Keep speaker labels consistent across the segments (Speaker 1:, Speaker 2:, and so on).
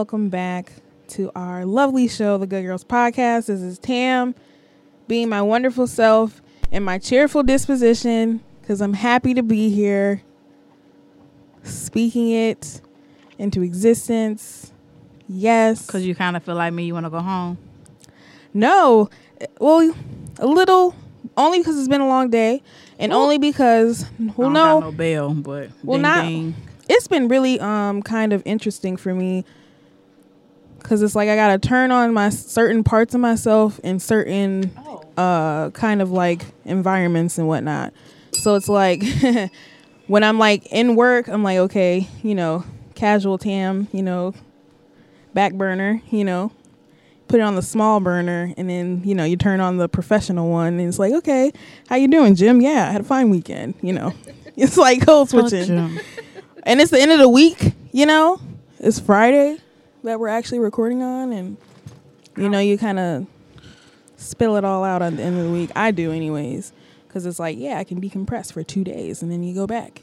Speaker 1: Welcome back to our lovely show, The Good Girls Podcast. This is Tam, being my wonderful self and my cheerful disposition because I'm happy to be here, speaking it into existence. Yes.
Speaker 2: Because you kind of feel like me, you want to go home.
Speaker 1: No. Well, a little, only because it's been a long day, and only because, well, no.
Speaker 2: no bail, but
Speaker 1: Well,
Speaker 2: ding,
Speaker 1: not-
Speaker 2: ding.
Speaker 1: it's been really um kind of interesting for me because it's like I gotta turn on my certain parts of myself in certain uh kind of like environments and whatnot. So it's like when I'm like in work, I'm like okay, you know, casual tam, you know, back burner, you know, put it on the small burner, and then you know you turn on the professional one, and it's like okay, how you doing, Jim? Yeah, I had a fine weekend, you know. It's like code
Speaker 2: Fuck
Speaker 1: switching and it's the end of the week you know it's friday that we're actually recording on and you know you kind of spill it all out at the end of the week i do anyways because it's like yeah i can be compressed for two days and then you go back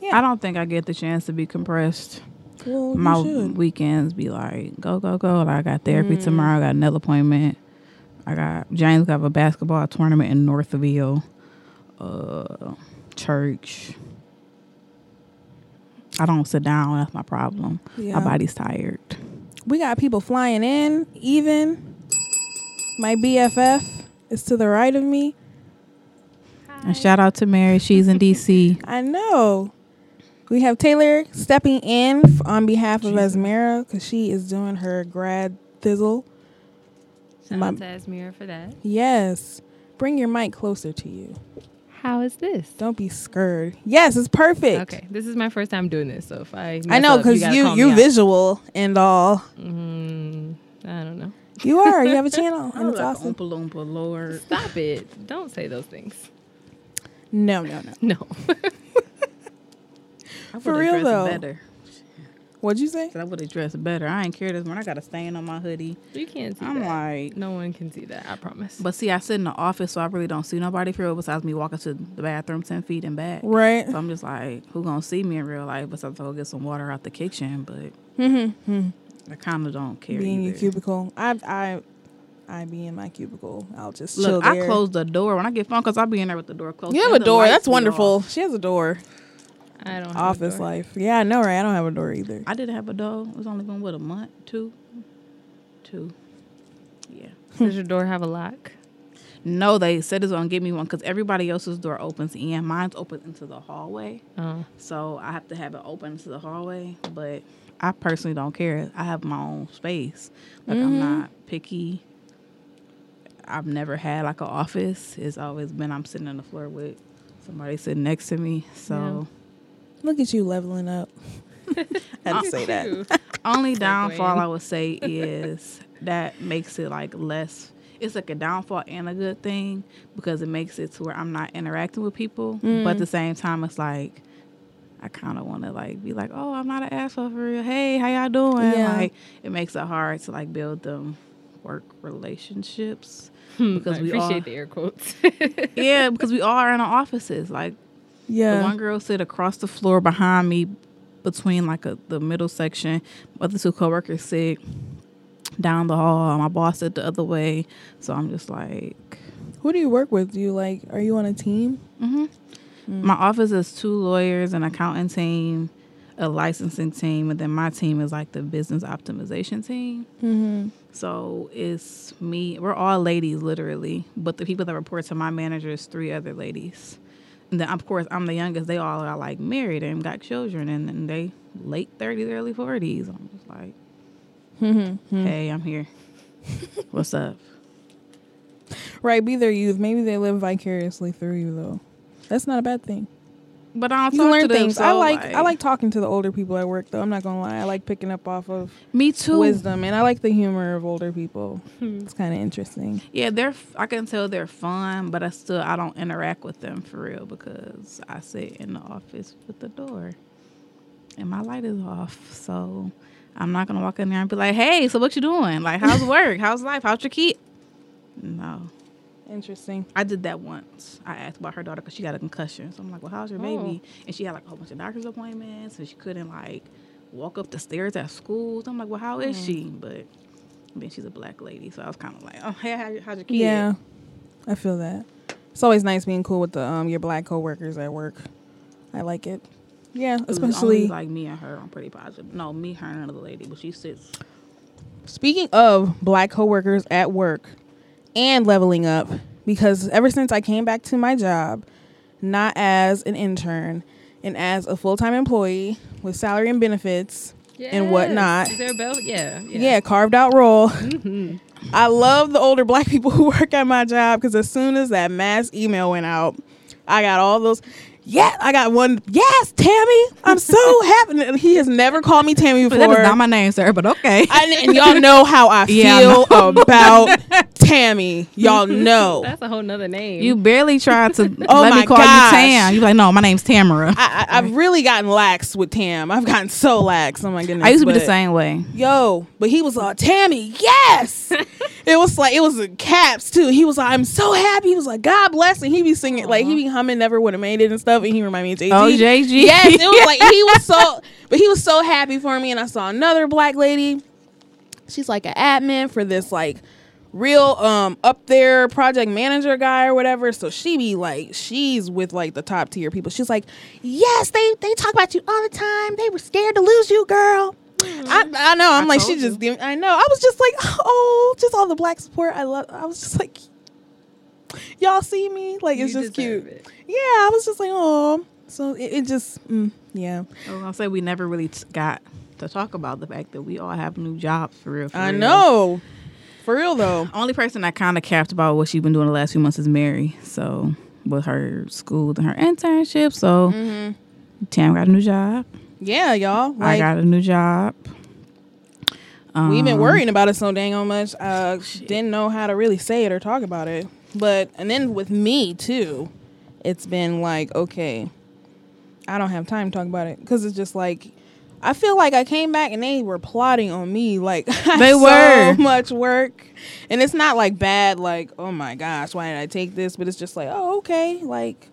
Speaker 1: Yeah,
Speaker 2: I don't think I get the chance to be compressed.
Speaker 1: well,
Speaker 2: My weekends be like, go, go, go. Like, I got therapy
Speaker 1: Mm.
Speaker 2: tomorrow. I got another appointment. I got, James got a basketball tournament in Northville, uh, church. I don't sit down. That's my problem.
Speaker 1: Yeah.
Speaker 2: My body's tired.
Speaker 1: we got people flying in even my bff is to the right of me Hi.
Speaker 2: And shout out to Mary. She's in DC.
Speaker 1: i know we have taylor stepping in on behalf of
Speaker 2: Jesus.
Speaker 1: esmera because she is doing her grad thizzle
Speaker 3: Shout
Speaker 1: My-
Speaker 3: out to Asmira for that.
Speaker 1: Yes. Bring your mic closer to you.
Speaker 3: How is this?
Speaker 1: Don't be scared. Yes, it's perfect.
Speaker 3: Okay, this is my first time doing this, so if I
Speaker 1: I know because
Speaker 3: gotta
Speaker 1: you you,
Speaker 3: me
Speaker 1: visual and all.
Speaker 3: Mm, I don't know.
Speaker 1: You are. You have a channel
Speaker 2: I
Speaker 1: and it's
Speaker 2: like,
Speaker 1: awesome.
Speaker 2: Oompa Loompa, Lord.
Speaker 3: Stop it! Don't say those things.
Speaker 1: No, no, no.
Speaker 3: No.
Speaker 2: I
Speaker 1: For real, though.
Speaker 2: Better.
Speaker 1: What'd you say?
Speaker 2: I would have dressed better. I ain't care this morning. I got a stain on my hoodie.
Speaker 3: you can't see
Speaker 2: I'm
Speaker 3: that.
Speaker 2: like,
Speaker 3: no one can see that. I promise.
Speaker 2: but see, I sit in the office, so I really don't see nobody for real besides me walking to the bathroom ten feet and back.
Speaker 1: Right.
Speaker 2: So I'm just like, who gonna see me in real life? Besides, I go get some water out the kitchen, but
Speaker 1: Mm-hmm.
Speaker 2: I kind of don't care.
Speaker 1: Be in your cubicle. I I I be in my cubicle. I'll just
Speaker 2: Look,
Speaker 1: chill
Speaker 2: I close the door when I get phone because I'll be in there with the door closed.
Speaker 1: You have
Speaker 2: and
Speaker 1: a door. That's wonderful.
Speaker 2: off.
Speaker 1: She has a door.
Speaker 3: I don't.
Speaker 1: Office life. Yeah, I know, right? I don't have a door either.
Speaker 2: I didn't have a door. It was only been what a month, two, two. Yeah.
Speaker 3: Does your door have a lock?
Speaker 2: No, they said it's gonna give me one because everybody else's door opens in. Mine's open into the hallway,
Speaker 3: Oh,
Speaker 2: so I have to have it open into the hallway. But I personally don't care. I have my own space. Like I'm mm-hmm. not picky. I've never had like an office. It's always been I'm sitting on the floor with somebody sitting next to me. So
Speaker 1: Look at you leveling up. I had to say that.
Speaker 2: Only downfall. I would say is that makes it like less. It's like a downfall and a good thing because it makes it to where I'm not interacting with people, but at the mm. same time, it's like I kind of want to like be like, oh, I'm not an asshole for real. Hey, how y'all doing?
Speaker 1: Yeah.
Speaker 2: Like it makes it hard to like build them work relationships
Speaker 3: Because
Speaker 2: because
Speaker 3: I
Speaker 2: we
Speaker 3: appreciate
Speaker 2: all
Speaker 3: the air quotes.
Speaker 2: yeah because we all are in our offices like the one girl sit across the floor behind me, between like a, the middle section. Other two coworkers sit down the hall. My boss sit the other way. So I'm just like,
Speaker 1: Who do you work with? Do you like? Are you on a team?
Speaker 2: hmm my office is two lawyers, an accounting team, a licensing team, and then my team is like the business optimization team.
Speaker 1: Mm-hmm.
Speaker 2: So it's me. We're all ladies, literally, but the people that report to my manager is three other ladies. And then, of course, I'm the youngest. They all are like married and got children, and then they late thirties, early forties. I'm just like,
Speaker 1: Mm-hmm.
Speaker 2: hey, I'm here. What's up?
Speaker 1: Right. Be their youth. Maybe they live vicariously through you, though. That's not a bad thing.
Speaker 2: But I don't
Speaker 1: You learn
Speaker 2: to them,
Speaker 1: things. I
Speaker 2: so,
Speaker 1: like, I like talking to the older people at work, though. I'm not gonna lie. I like picking up off of
Speaker 2: me too.
Speaker 1: wisdom, and I like the humor of older people. Hmm. It's kind of interesting.
Speaker 2: Yeah, they're. I can tell they're fun, but I still I don't interact with them for real because I sit in the office with the door, and my light is off. So I'm not gonna walk in there and be like, "Hey, so what you doing? Like, how's work? how's life? How's your kid?" No,
Speaker 1: Interesting.
Speaker 2: I did that once. I asked about her daughter because she got a concussion. So I'm like, "Well, how's your baby?"
Speaker 3: Oh.
Speaker 2: And she had like a whole bunch of doctor's appointments, and she couldn't like walk up the stairs at school. So I'm like, "Well, how is she?" But then she's a black lady, so I was kind of like, "Oh, hey, how, how's your kid?"
Speaker 1: Yeah, I feel that. It's always nice being cool with the um your black coworkers at work. I like it. Yeah, especially
Speaker 2: like me and her. I'm pretty positive. No, me, her, and another lady, but she sits.
Speaker 1: Speaking of black coworkers at work and leveling up, because ever since I came back to my job, not as an intern and as a full time employee with salary and benefits and whatnot,
Speaker 3: Is there a bell? Yeah.
Speaker 1: yeah, carved out role.
Speaker 3: hmm
Speaker 1: I love the older black people who work at my job because as soon as that mass email went out, I got all those. Yeah, I got one. Yes, Tammy, I'm so happy. And He has never called me Tammy before.
Speaker 2: that is not my name, sir. But okay.
Speaker 1: I, and y'all know how I
Speaker 2: Yeah, I
Speaker 1: feel
Speaker 2: know.
Speaker 1: about Tammy. Y'all know.
Speaker 3: That's a whole nother name.
Speaker 2: you barely tried to
Speaker 1: Oh
Speaker 2: let
Speaker 1: my
Speaker 2: me call
Speaker 1: gosh.
Speaker 2: you Tam. You're like, no, my name's Tamara. I,
Speaker 1: I, I, I've really gotten lax with Tam. I've gotten so lax. Oh my goodness.
Speaker 2: I used to be the same way.
Speaker 1: Yo, but he was like, Tammy, yes. it was like it was in caps too. He was like, I'm so happy. He was like, God bless, and he be singing like he be humming, never would have made it and stuff. And he reminded me of JG.
Speaker 2: Oh, JG.
Speaker 1: Yes, it was like he was so, but he was so happy for me. And I saw another black lady. She's like an admin for this like real um up there project manager guy or whatever. So she be like, she's with like the top tier people. She's like, yes, they they talk about you all the time. They were scared to lose you, girl. I, I know. I'm
Speaker 2: I
Speaker 1: like, she
Speaker 2: you.
Speaker 1: just. I know. I was just like, oh, just all the black support. I love. I was just like, y'all see me? Like it's
Speaker 3: You
Speaker 1: just cute.
Speaker 3: it.
Speaker 1: Yeah, I was just like, oh. So it, it just, mm, yeah.
Speaker 2: I was gonna say we never really t- got to talk about the fact that we all have new jobs for real. For
Speaker 1: I
Speaker 2: real.
Speaker 1: know. For real though.
Speaker 2: Only person that kind of capped about what she's been doing the last few months is Mary. So with her school and her internship, so
Speaker 1: Mm-hmm.
Speaker 2: Tam got a new job.
Speaker 1: Yeah, y'all.
Speaker 2: I got a new job.
Speaker 1: We've been
Speaker 2: Um,
Speaker 1: worrying about it so dang on much. Uh, didn't know how to really say it or talk about it. But and then with me too, it's been like okay, I don't have time to talk about it because it's just like I feel like I came back and they were plotting on me like
Speaker 2: They were
Speaker 1: so
Speaker 2: were.
Speaker 1: much work, and it's not like bad like oh my gosh why did I take this? But it's just like oh okay like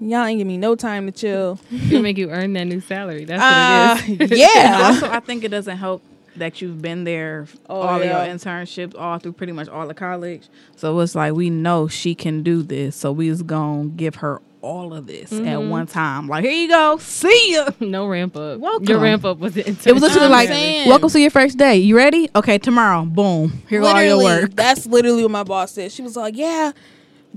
Speaker 1: y'all ain't give me no time to chill.
Speaker 3: It'll make you earn that new salary. That's
Speaker 1: Uh,
Speaker 3: what it is.
Speaker 1: Yeah,
Speaker 2: also, I think it doesn't help that you've been there
Speaker 1: Oh,
Speaker 2: all
Speaker 1: yeah.
Speaker 2: of your internships, all through pretty much all of college. So it's like we know she can do this, so we just gonna give her all of this at
Speaker 1: Mm-hmm.
Speaker 2: one time. Like here you go, see ya.
Speaker 3: no ramp up.
Speaker 2: Welcome.
Speaker 3: Your ramp up was the
Speaker 2: It was literally
Speaker 1: I'm
Speaker 2: like,
Speaker 1: saying.
Speaker 2: welcome to your first day. You ready? Okay, tomorrow, boom, here go all your work.
Speaker 1: That's literally what my boss said. She was like, "Yeah,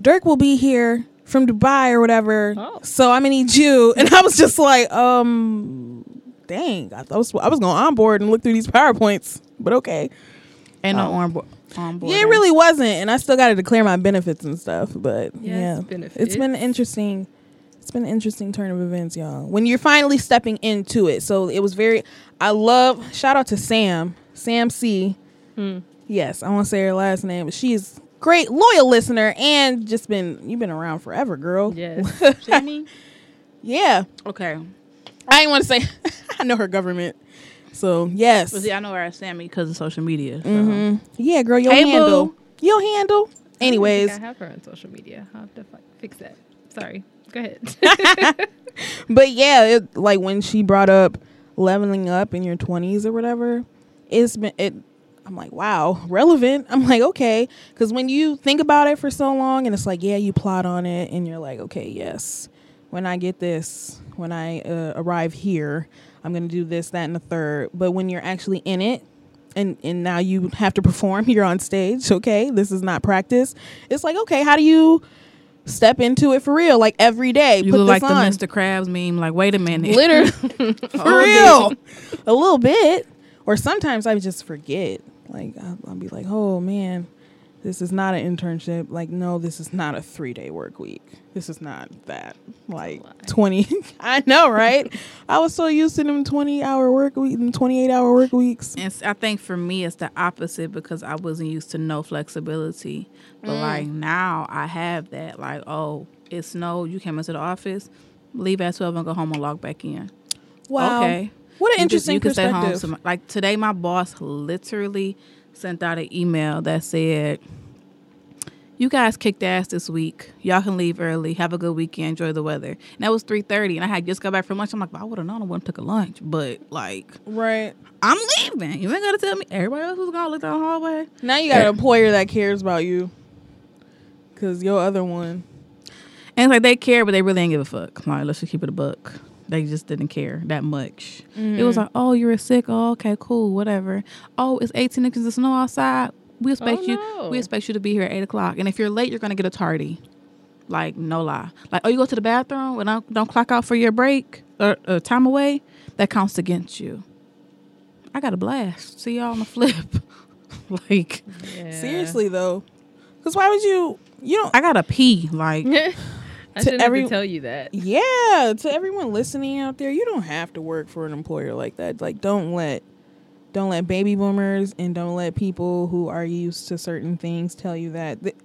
Speaker 1: Dirk will be here from Dubai or whatever,
Speaker 3: Oh.
Speaker 1: so I'm gonna need you." And I was just like, "Um, dang, I thought I was, I was going on board and look through these powerpoints, but okay."
Speaker 2: Ain't no
Speaker 1: Oh.
Speaker 2: on board. On board.
Speaker 1: Yeah, it really wasn't, and I still got to declare my benefits and stuff. But
Speaker 3: Yes,
Speaker 1: yeah,
Speaker 3: benefits.
Speaker 1: it's been interesting. It's been an interesting turn of events, y'all. When you're finally stepping into it, so it was very. I love. Shout out to Sam, Sam C.
Speaker 3: Hmm.
Speaker 1: Yes, I won't say her last name, but she's great, loyal listener, and just been you've been around forever, girl.
Speaker 3: Yes.
Speaker 2: Jamie?
Speaker 1: Yeah,
Speaker 2: Okay.
Speaker 1: I didn't want to say I know her government. So yes,
Speaker 2: But see, I know her as Sammy because of social media. So.
Speaker 1: hmm yeah, girl, your
Speaker 2: Hey,
Speaker 1: handle,
Speaker 2: boo.
Speaker 1: your handle.
Speaker 3: I
Speaker 1: Anyways,
Speaker 3: I have her on social media. I'll have to fi- fix that. Sorry. Go ahead.
Speaker 1: But yeah, it, like when she brought up leveling up in your 20s or whatever, it's been it I'm like, wow, relevant. I'm like, okay, cuz when you think about it for so long and it's like, yeah, you plot on it and you're like, okay, yes. When I get this, when I uh, arrive here, I'm going to do this, that and the third. But when you're actually in it and and now you have to perform, you're on stage, okay? This is not practice. It's like, okay, how do you step into it for real like every day?
Speaker 2: You
Speaker 1: Put
Speaker 2: look like
Speaker 1: this
Speaker 2: the. Mr. Krabs meme. Like, wait a minute.
Speaker 1: Literally, for real, a little bit. Or sometimes I just forget. Like I'll, I'll be like, "Oh man, this is not an internship. Like, no, this is not a three day work week. This is not that. Like twenty. I know, right? I was so used to them twenty hour work week and twenty eight hour work weeks.
Speaker 2: And I think for me, it's the opposite because I wasn't used to no flexibility. But
Speaker 1: Mm.
Speaker 2: like now, I have that. Like, oh, it snowed. You came into the office. Leave at twelve and go home and log back in.
Speaker 1: Wow.
Speaker 2: Okay.
Speaker 1: What an
Speaker 2: You
Speaker 1: interesting
Speaker 2: you can stay home.
Speaker 1: perspective.
Speaker 2: some- like today, my boss literally sent out an email that said, you guys kicked ass this week. Y'all can leave early. Have a good weekend. Enjoy the weather. And that was three thirty, and I had just got back from lunch. I'm like, I would have known I wouldn't took a lunch, but like,
Speaker 1: Right.
Speaker 2: I'm leaving. You ain't gotta tell me. Everybody else was gonna look down the hallway.
Speaker 1: Now you got an employer that cares about you. Cause your other one.
Speaker 2: And it's like they care, but they really ain't give a fuck. Like, let's just keep it a buck. They just didn't care that much. It was mm-hmm. like, oh, you're sick. Oh, okay, cool, whatever. Oh, it's 18 inches of snow outside. We expect
Speaker 3: Oh,
Speaker 2: you.
Speaker 3: no.
Speaker 2: We expect you to be here at eight o'clock. And if you're late, you're gonna get a tardy. Like no lie. Like oh, you go to the bathroom and don't, don't clock out for your break or, or time away. That counts against you. I got a blast. See y'all on the flip. like
Speaker 3: Yeah.
Speaker 1: Seriously though. Cause why would you you don't
Speaker 2: I gotta pee. Like
Speaker 3: I
Speaker 1: To every-
Speaker 3: to tell you that.
Speaker 1: Yeah, to everyone listening out there, you don't have to work for an employer like that. Like don't let don't let baby boomers and don't let people who are used to certain things tell you that Th-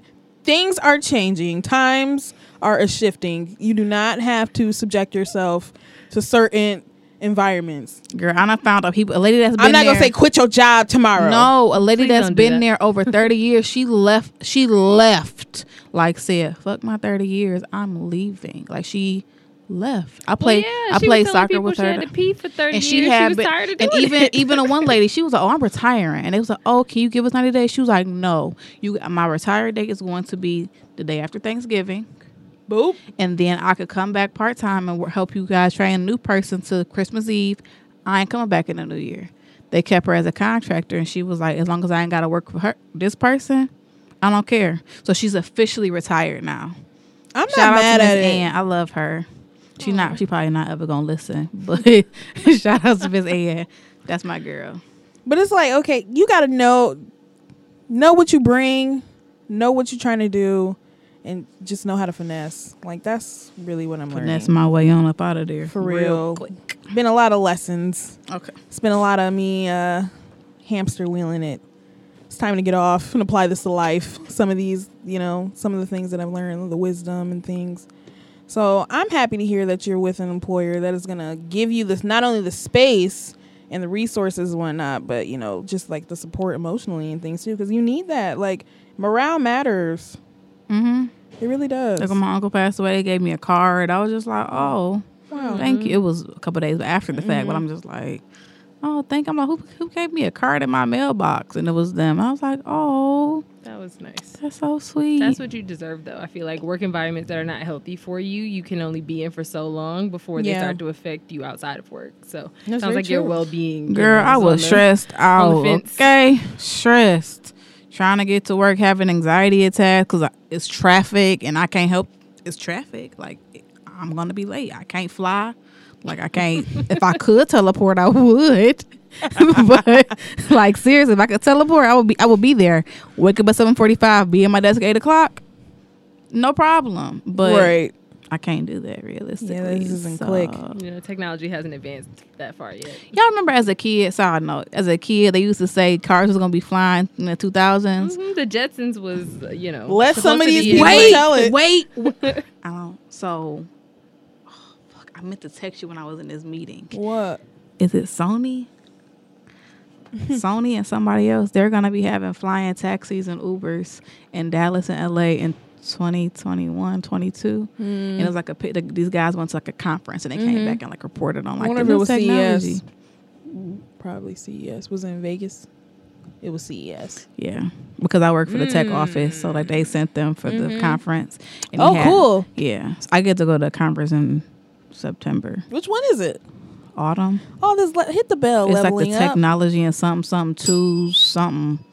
Speaker 1: things are changing. Times are a shifting. You do not have to subject yourself to certain environments.
Speaker 2: girl, I done found out people. A lady that's been
Speaker 1: I'm not
Speaker 2: there,
Speaker 1: gonna say quit your job tomorrow.
Speaker 2: No, a lady
Speaker 3: Please
Speaker 2: that's
Speaker 3: don't
Speaker 2: been
Speaker 3: that.
Speaker 2: there over 30 years, she left she left like said, fuck my 30 years, I'm leaving. Like she left. I
Speaker 3: Well,
Speaker 2: played
Speaker 3: yeah,
Speaker 2: I
Speaker 3: she
Speaker 2: played soccer
Speaker 3: people
Speaker 2: with
Speaker 3: she
Speaker 2: her.
Speaker 3: had to pee for 30
Speaker 2: and
Speaker 3: years.
Speaker 2: she had
Speaker 3: was
Speaker 2: been,
Speaker 3: tired of
Speaker 2: and
Speaker 3: doing
Speaker 2: even
Speaker 3: it.
Speaker 2: even a one lady, she was like, "Oh, I'm retiring," and it was like, "Oh, can you give us 90 days?" She was like, "No, you my retired date is going to be the day after Thanksgiving."
Speaker 1: Boop.
Speaker 2: and then I could come back part time and help you guys train a new person to Christmas Eve. I ain't coming back in the new year. They kept her as a contractor, and she was like, as long as I ain't got to work for her, this person, I don't care. So she's officially retired now.
Speaker 1: I'm
Speaker 2: Shout
Speaker 1: not mad at it.
Speaker 2: Ann. I love her. She not. She probably not ever gonna listen, but shout out to Miss Ann. That's my girl.
Speaker 1: But it's like, okay, you got to know know what you bring, know what you're trying to do, and just know how to finesse. Like that's really what I'm
Speaker 2: And
Speaker 1: learning.
Speaker 2: Finesse my way on up out of there.
Speaker 1: For real.
Speaker 2: quick.
Speaker 1: Been a lot of lessons.
Speaker 2: Okay.
Speaker 1: It's been a lot of me uh, hamster wheeling it. It's time to get off and apply this to life. Some of these, you know, some of the things that I've learned, the wisdom and things. So I'm happy to hear that you're with an employer that is gonna give you this not only the space and the resources and whatnot, but you know, just like the support emotionally and things too, because you need that. Like morale matters.
Speaker 2: Mm-hmm.
Speaker 1: It really does.
Speaker 2: Like when my uncle passed away, they gave me a card. I was just like, oh,
Speaker 1: Wow.
Speaker 2: thank you. It was a couple days after the fact, but I'm just like, oh, thank. I'm like, who, who gave me a card in my mailbox? And it was them. I was like, oh,
Speaker 3: That was nice.
Speaker 2: that's so sweet.
Speaker 3: That's what you deserve, though. I feel like work environments that are not healthy for you, you can only be in for so long before they start to affect you outside of work. So
Speaker 1: That's
Speaker 3: sounds
Speaker 1: very
Speaker 3: like your well being.
Speaker 2: Girl, I was stressed out.
Speaker 3: fence.
Speaker 2: Okay, stressed, trying to get to work, having anxiety attacks because it's traffic and I can't help. It's traffic. Like I'm gonna be late. I can't fly. Like I can't. if I could teleport, I would. but like seriously, if I could teleport, I would be. I would be there. Wake up at seven forty five. Be in my desk at eight o'clock. No problem. But
Speaker 1: right.
Speaker 2: I can't do that realistically.
Speaker 1: Yeah, this isn't
Speaker 2: so-
Speaker 1: quick.
Speaker 3: You know, technology hasn't advanced that far yet.
Speaker 2: Y'all remember as a kid, side note, as a kid, they used to say cars was gonna be flying in the 2000s.
Speaker 3: Mhm, The Jetsons was, you know.
Speaker 1: Let some of these people
Speaker 2: Wait,
Speaker 1: tell it.
Speaker 2: wait. I don't. So, oh, fuck. I meant to text you when I was in this meeting.
Speaker 1: What?
Speaker 2: Is it Sony? Sony and somebody else. They're gonna be having flying taxis and Ubers in Dallas and LA in 2021, 22. And it was like a these guys went to like a conference and they came mm-hmm. back and like reported on like the new
Speaker 1: was
Speaker 2: technology.
Speaker 1: CES. Probably CES. Was it in Vegas? It was CES.
Speaker 2: Yeah, because I work for the tech office, so like they mm. sent them for the mm-hmm. conference.
Speaker 1: Oh,
Speaker 2: had-
Speaker 1: cool.
Speaker 2: Yeah, so I get to go to a conference in September,
Speaker 1: Which one is it?
Speaker 2: autumn.
Speaker 1: Oh, this le- hit the bell.
Speaker 2: it's like the
Speaker 1: leveling up.
Speaker 2: technology and something, something tools, something.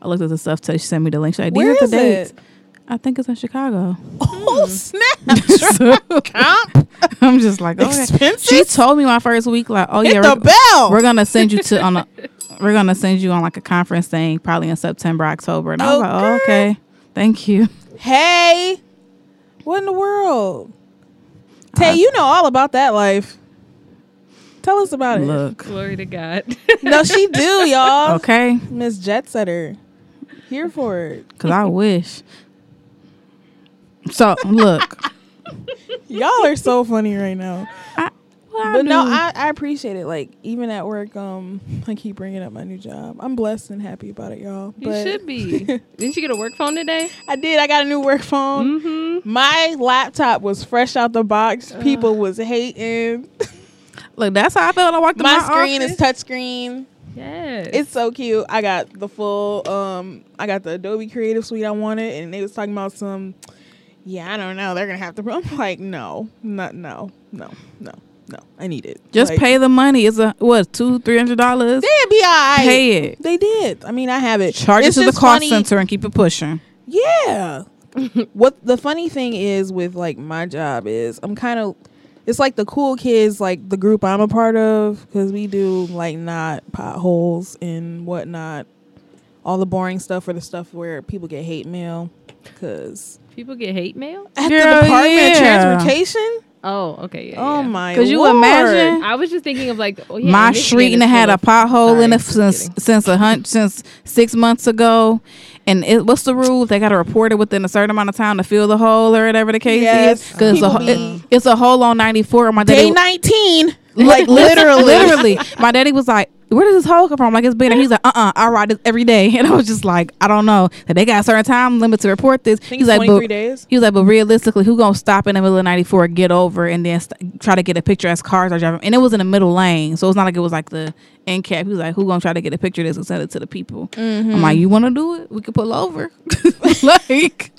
Speaker 2: I looked at the stuff. She sent me the link. She's like, these are the dates.
Speaker 1: it?
Speaker 2: I think it's in Chicago.
Speaker 1: Oh hmm. snap!
Speaker 2: So,
Speaker 1: Comp
Speaker 2: I'm just like, okay.
Speaker 1: expenses.
Speaker 2: She told me my first week, like, oh
Speaker 1: hit
Speaker 2: yeah,
Speaker 1: the
Speaker 2: we're,
Speaker 1: bell.
Speaker 2: we're gonna send you to on a, we're gonna send you on like a conference thing, probably in September, October. And I was like, oh,
Speaker 1: Okay.
Speaker 2: okay, thank you.
Speaker 1: hey, what in the world? Tay,
Speaker 2: I-
Speaker 1: you know all about that life. Tell us about it.
Speaker 2: Look,
Speaker 3: Glory to God.
Speaker 1: No, she do, y'all.
Speaker 2: okay,
Speaker 1: Miss Jet Setter. Here for it.
Speaker 2: because I wish. So look,
Speaker 1: Y'all are so funny right now.
Speaker 2: I, what I
Speaker 1: but
Speaker 2: do.
Speaker 1: no, I, I appreciate it. Like even at work, um, I keep bringing up my new job. I'm blessed and happy about it, y'all.
Speaker 3: You
Speaker 1: But
Speaker 3: should be. Didn't you get a work phone today?
Speaker 1: I did. I got a new work phone.
Speaker 3: Mm-hmm.
Speaker 1: My laptop was fresh out the box. People was hating.
Speaker 2: Look, that's how I felt. When I walked in
Speaker 1: my
Speaker 2: my
Speaker 1: screen
Speaker 2: office.
Speaker 1: is touchscreen.
Speaker 3: Yes.
Speaker 1: It's so cute. I got the full um I got the Adobe Creative Suite I wanted and they was talking about some yeah, I don't know. They're gonna have to I'm like, no, not no, no, no, no. I need it.
Speaker 2: Just
Speaker 1: Like,
Speaker 2: pay the money. It's a what two, three hundred dollars.
Speaker 1: They'd be alright.
Speaker 2: Pay it.
Speaker 1: They did. I mean I have it.
Speaker 2: Charge
Speaker 1: It's
Speaker 2: it to the
Speaker 1: just
Speaker 2: cost
Speaker 1: funny-
Speaker 2: center and keep it pushing.
Speaker 1: Yeah. what the funny thing is with like my job is I'm kind of it's like the cool kids like the group I'm a part of because we do like not potholes and whatnot, all the boring stuff or the stuff where people get hate mail because
Speaker 3: People get hate mail.
Speaker 1: at
Speaker 2: Girl,
Speaker 1: the Department
Speaker 2: yeah.
Speaker 1: of Transportation.
Speaker 3: Oh, okay. Yeah,
Speaker 1: oh
Speaker 3: yeah.
Speaker 1: my!
Speaker 2: Could you
Speaker 1: Lord.
Speaker 2: imagine?
Speaker 3: I was just thinking of like oh, yeah,
Speaker 2: my street and
Speaker 3: is
Speaker 2: it had a
Speaker 3: of-
Speaker 2: pothole in it since since a hunt since six months ago. And it, what's the rule? They got to report it within a certain amount of time to fill the hole or whatever the case
Speaker 1: Yes.
Speaker 2: is. Because it's, a
Speaker 1: People
Speaker 2: ho-
Speaker 1: be-
Speaker 2: it- it's a hole on ninety four. My
Speaker 1: Day
Speaker 2: daddy,
Speaker 1: nineteen,
Speaker 2: Li-
Speaker 1: like literally,
Speaker 2: literally, my daddy was like, "Where does this hole come from?" Like it's been there. He's like, "Uh, uh I ride this every day." And I was just like, "I don't know." That they got a certain time limit to report this.
Speaker 1: I think
Speaker 2: He's like,
Speaker 1: twenty three
Speaker 2: "But."
Speaker 1: days.
Speaker 2: He was like, but realistically, who gonna stop in the middle of 94, get over, and then st- try to get a picture as cars are driving? And it was in the middle lane, so it's not like it was like the end cap. He was like, who gonna try to get a picture of this and send it to the people? I'm like, you want to do it? We could pull over. like,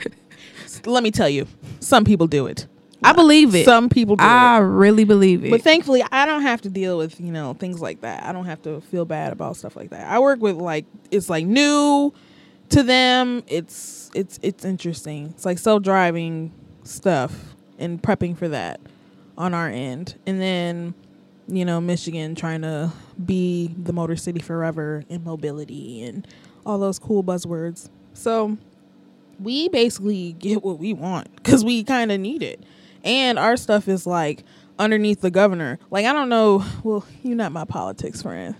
Speaker 1: Let me tell you, some people do it.
Speaker 2: I believe it.
Speaker 1: Some people do
Speaker 2: I
Speaker 1: it.
Speaker 2: really believe it.
Speaker 1: But thankfully, I don't have to deal with you know things like that. I don't have to feel bad about stuff like that. I work with like it's like new to them. It's it's it's interesting. It's like self driving stuff and prepping for that on our end, and then you know Michigan trying to be the motor city forever in mobility and all those cool buzzwords. So we basically get what we want because we kind of need it. And our stuff is like underneath the governor. Like, I don't know. Well, you're not my politics friend,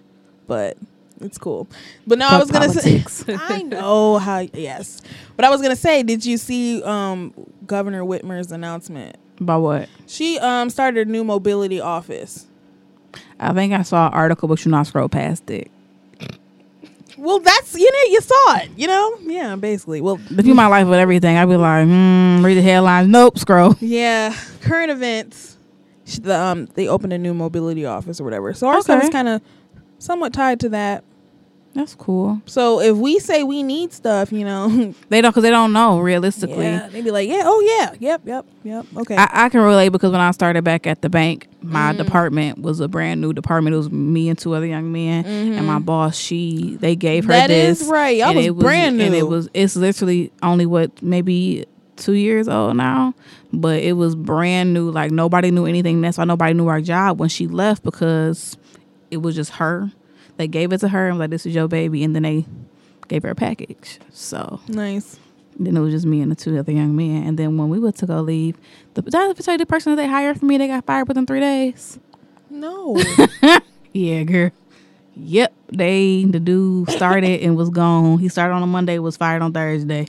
Speaker 1: but it's cool. But no, I was going to
Speaker 2: politics.
Speaker 1: say, I know how, yes. But I was going to say, did you see um, Governor Whitmer's announcement?
Speaker 2: About what?
Speaker 1: She um, started a new mobility office.
Speaker 2: I think I saw an article, but you not scroll past it.
Speaker 1: Well, that's, you know, you saw it, you know? Yeah, basically. Well,
Speaker 2: If you my life with everything, I'd be like, hmm, read the headlines. Nope, scroll.
Speaker 1: Yeah, current events. The, um, they opened a new mobility office or whatever. So our stuff is kind of somewhat tied to that.
Speaker 2: That's cool.
Speaker 1: So if we say we need stuff, you know,
Speaker 2: They don't, because they don't know realistically.
Speaker 1: yeah, they be like, yeah, oh yeah, yep, yep, yep, okay.
Speaker 2: I, I can relate because when I started back at the bank, my mm-hmm. department was a brand new department. It was me and two other young men, and my mm-hmm. boss. She they gave her
Speaker 1: That
Speaker 2: this.
Speaker 1: is right. Y'all was
Speaker 2: it
Speaker 1: brand
Speaker 2: and it was. It's literally only what maybe two years old now, but it was brand new. Like nobody knew anything. That's why nobody knew our job when she left because it was just her. They gave it to her and was like, "This is your baby," and then they gave her a package. So
Speaker 1: nice.
Speaker 2: then it was just me and the two other young men. And then when we went to go leave, the did I tell you the person that they hired for me, they got fired within three days.
Speaker 1: No,
Speaker 2: Yeah, girl. Yep, they the dude started and was gone. He started on a Monday, was fired on Thursday.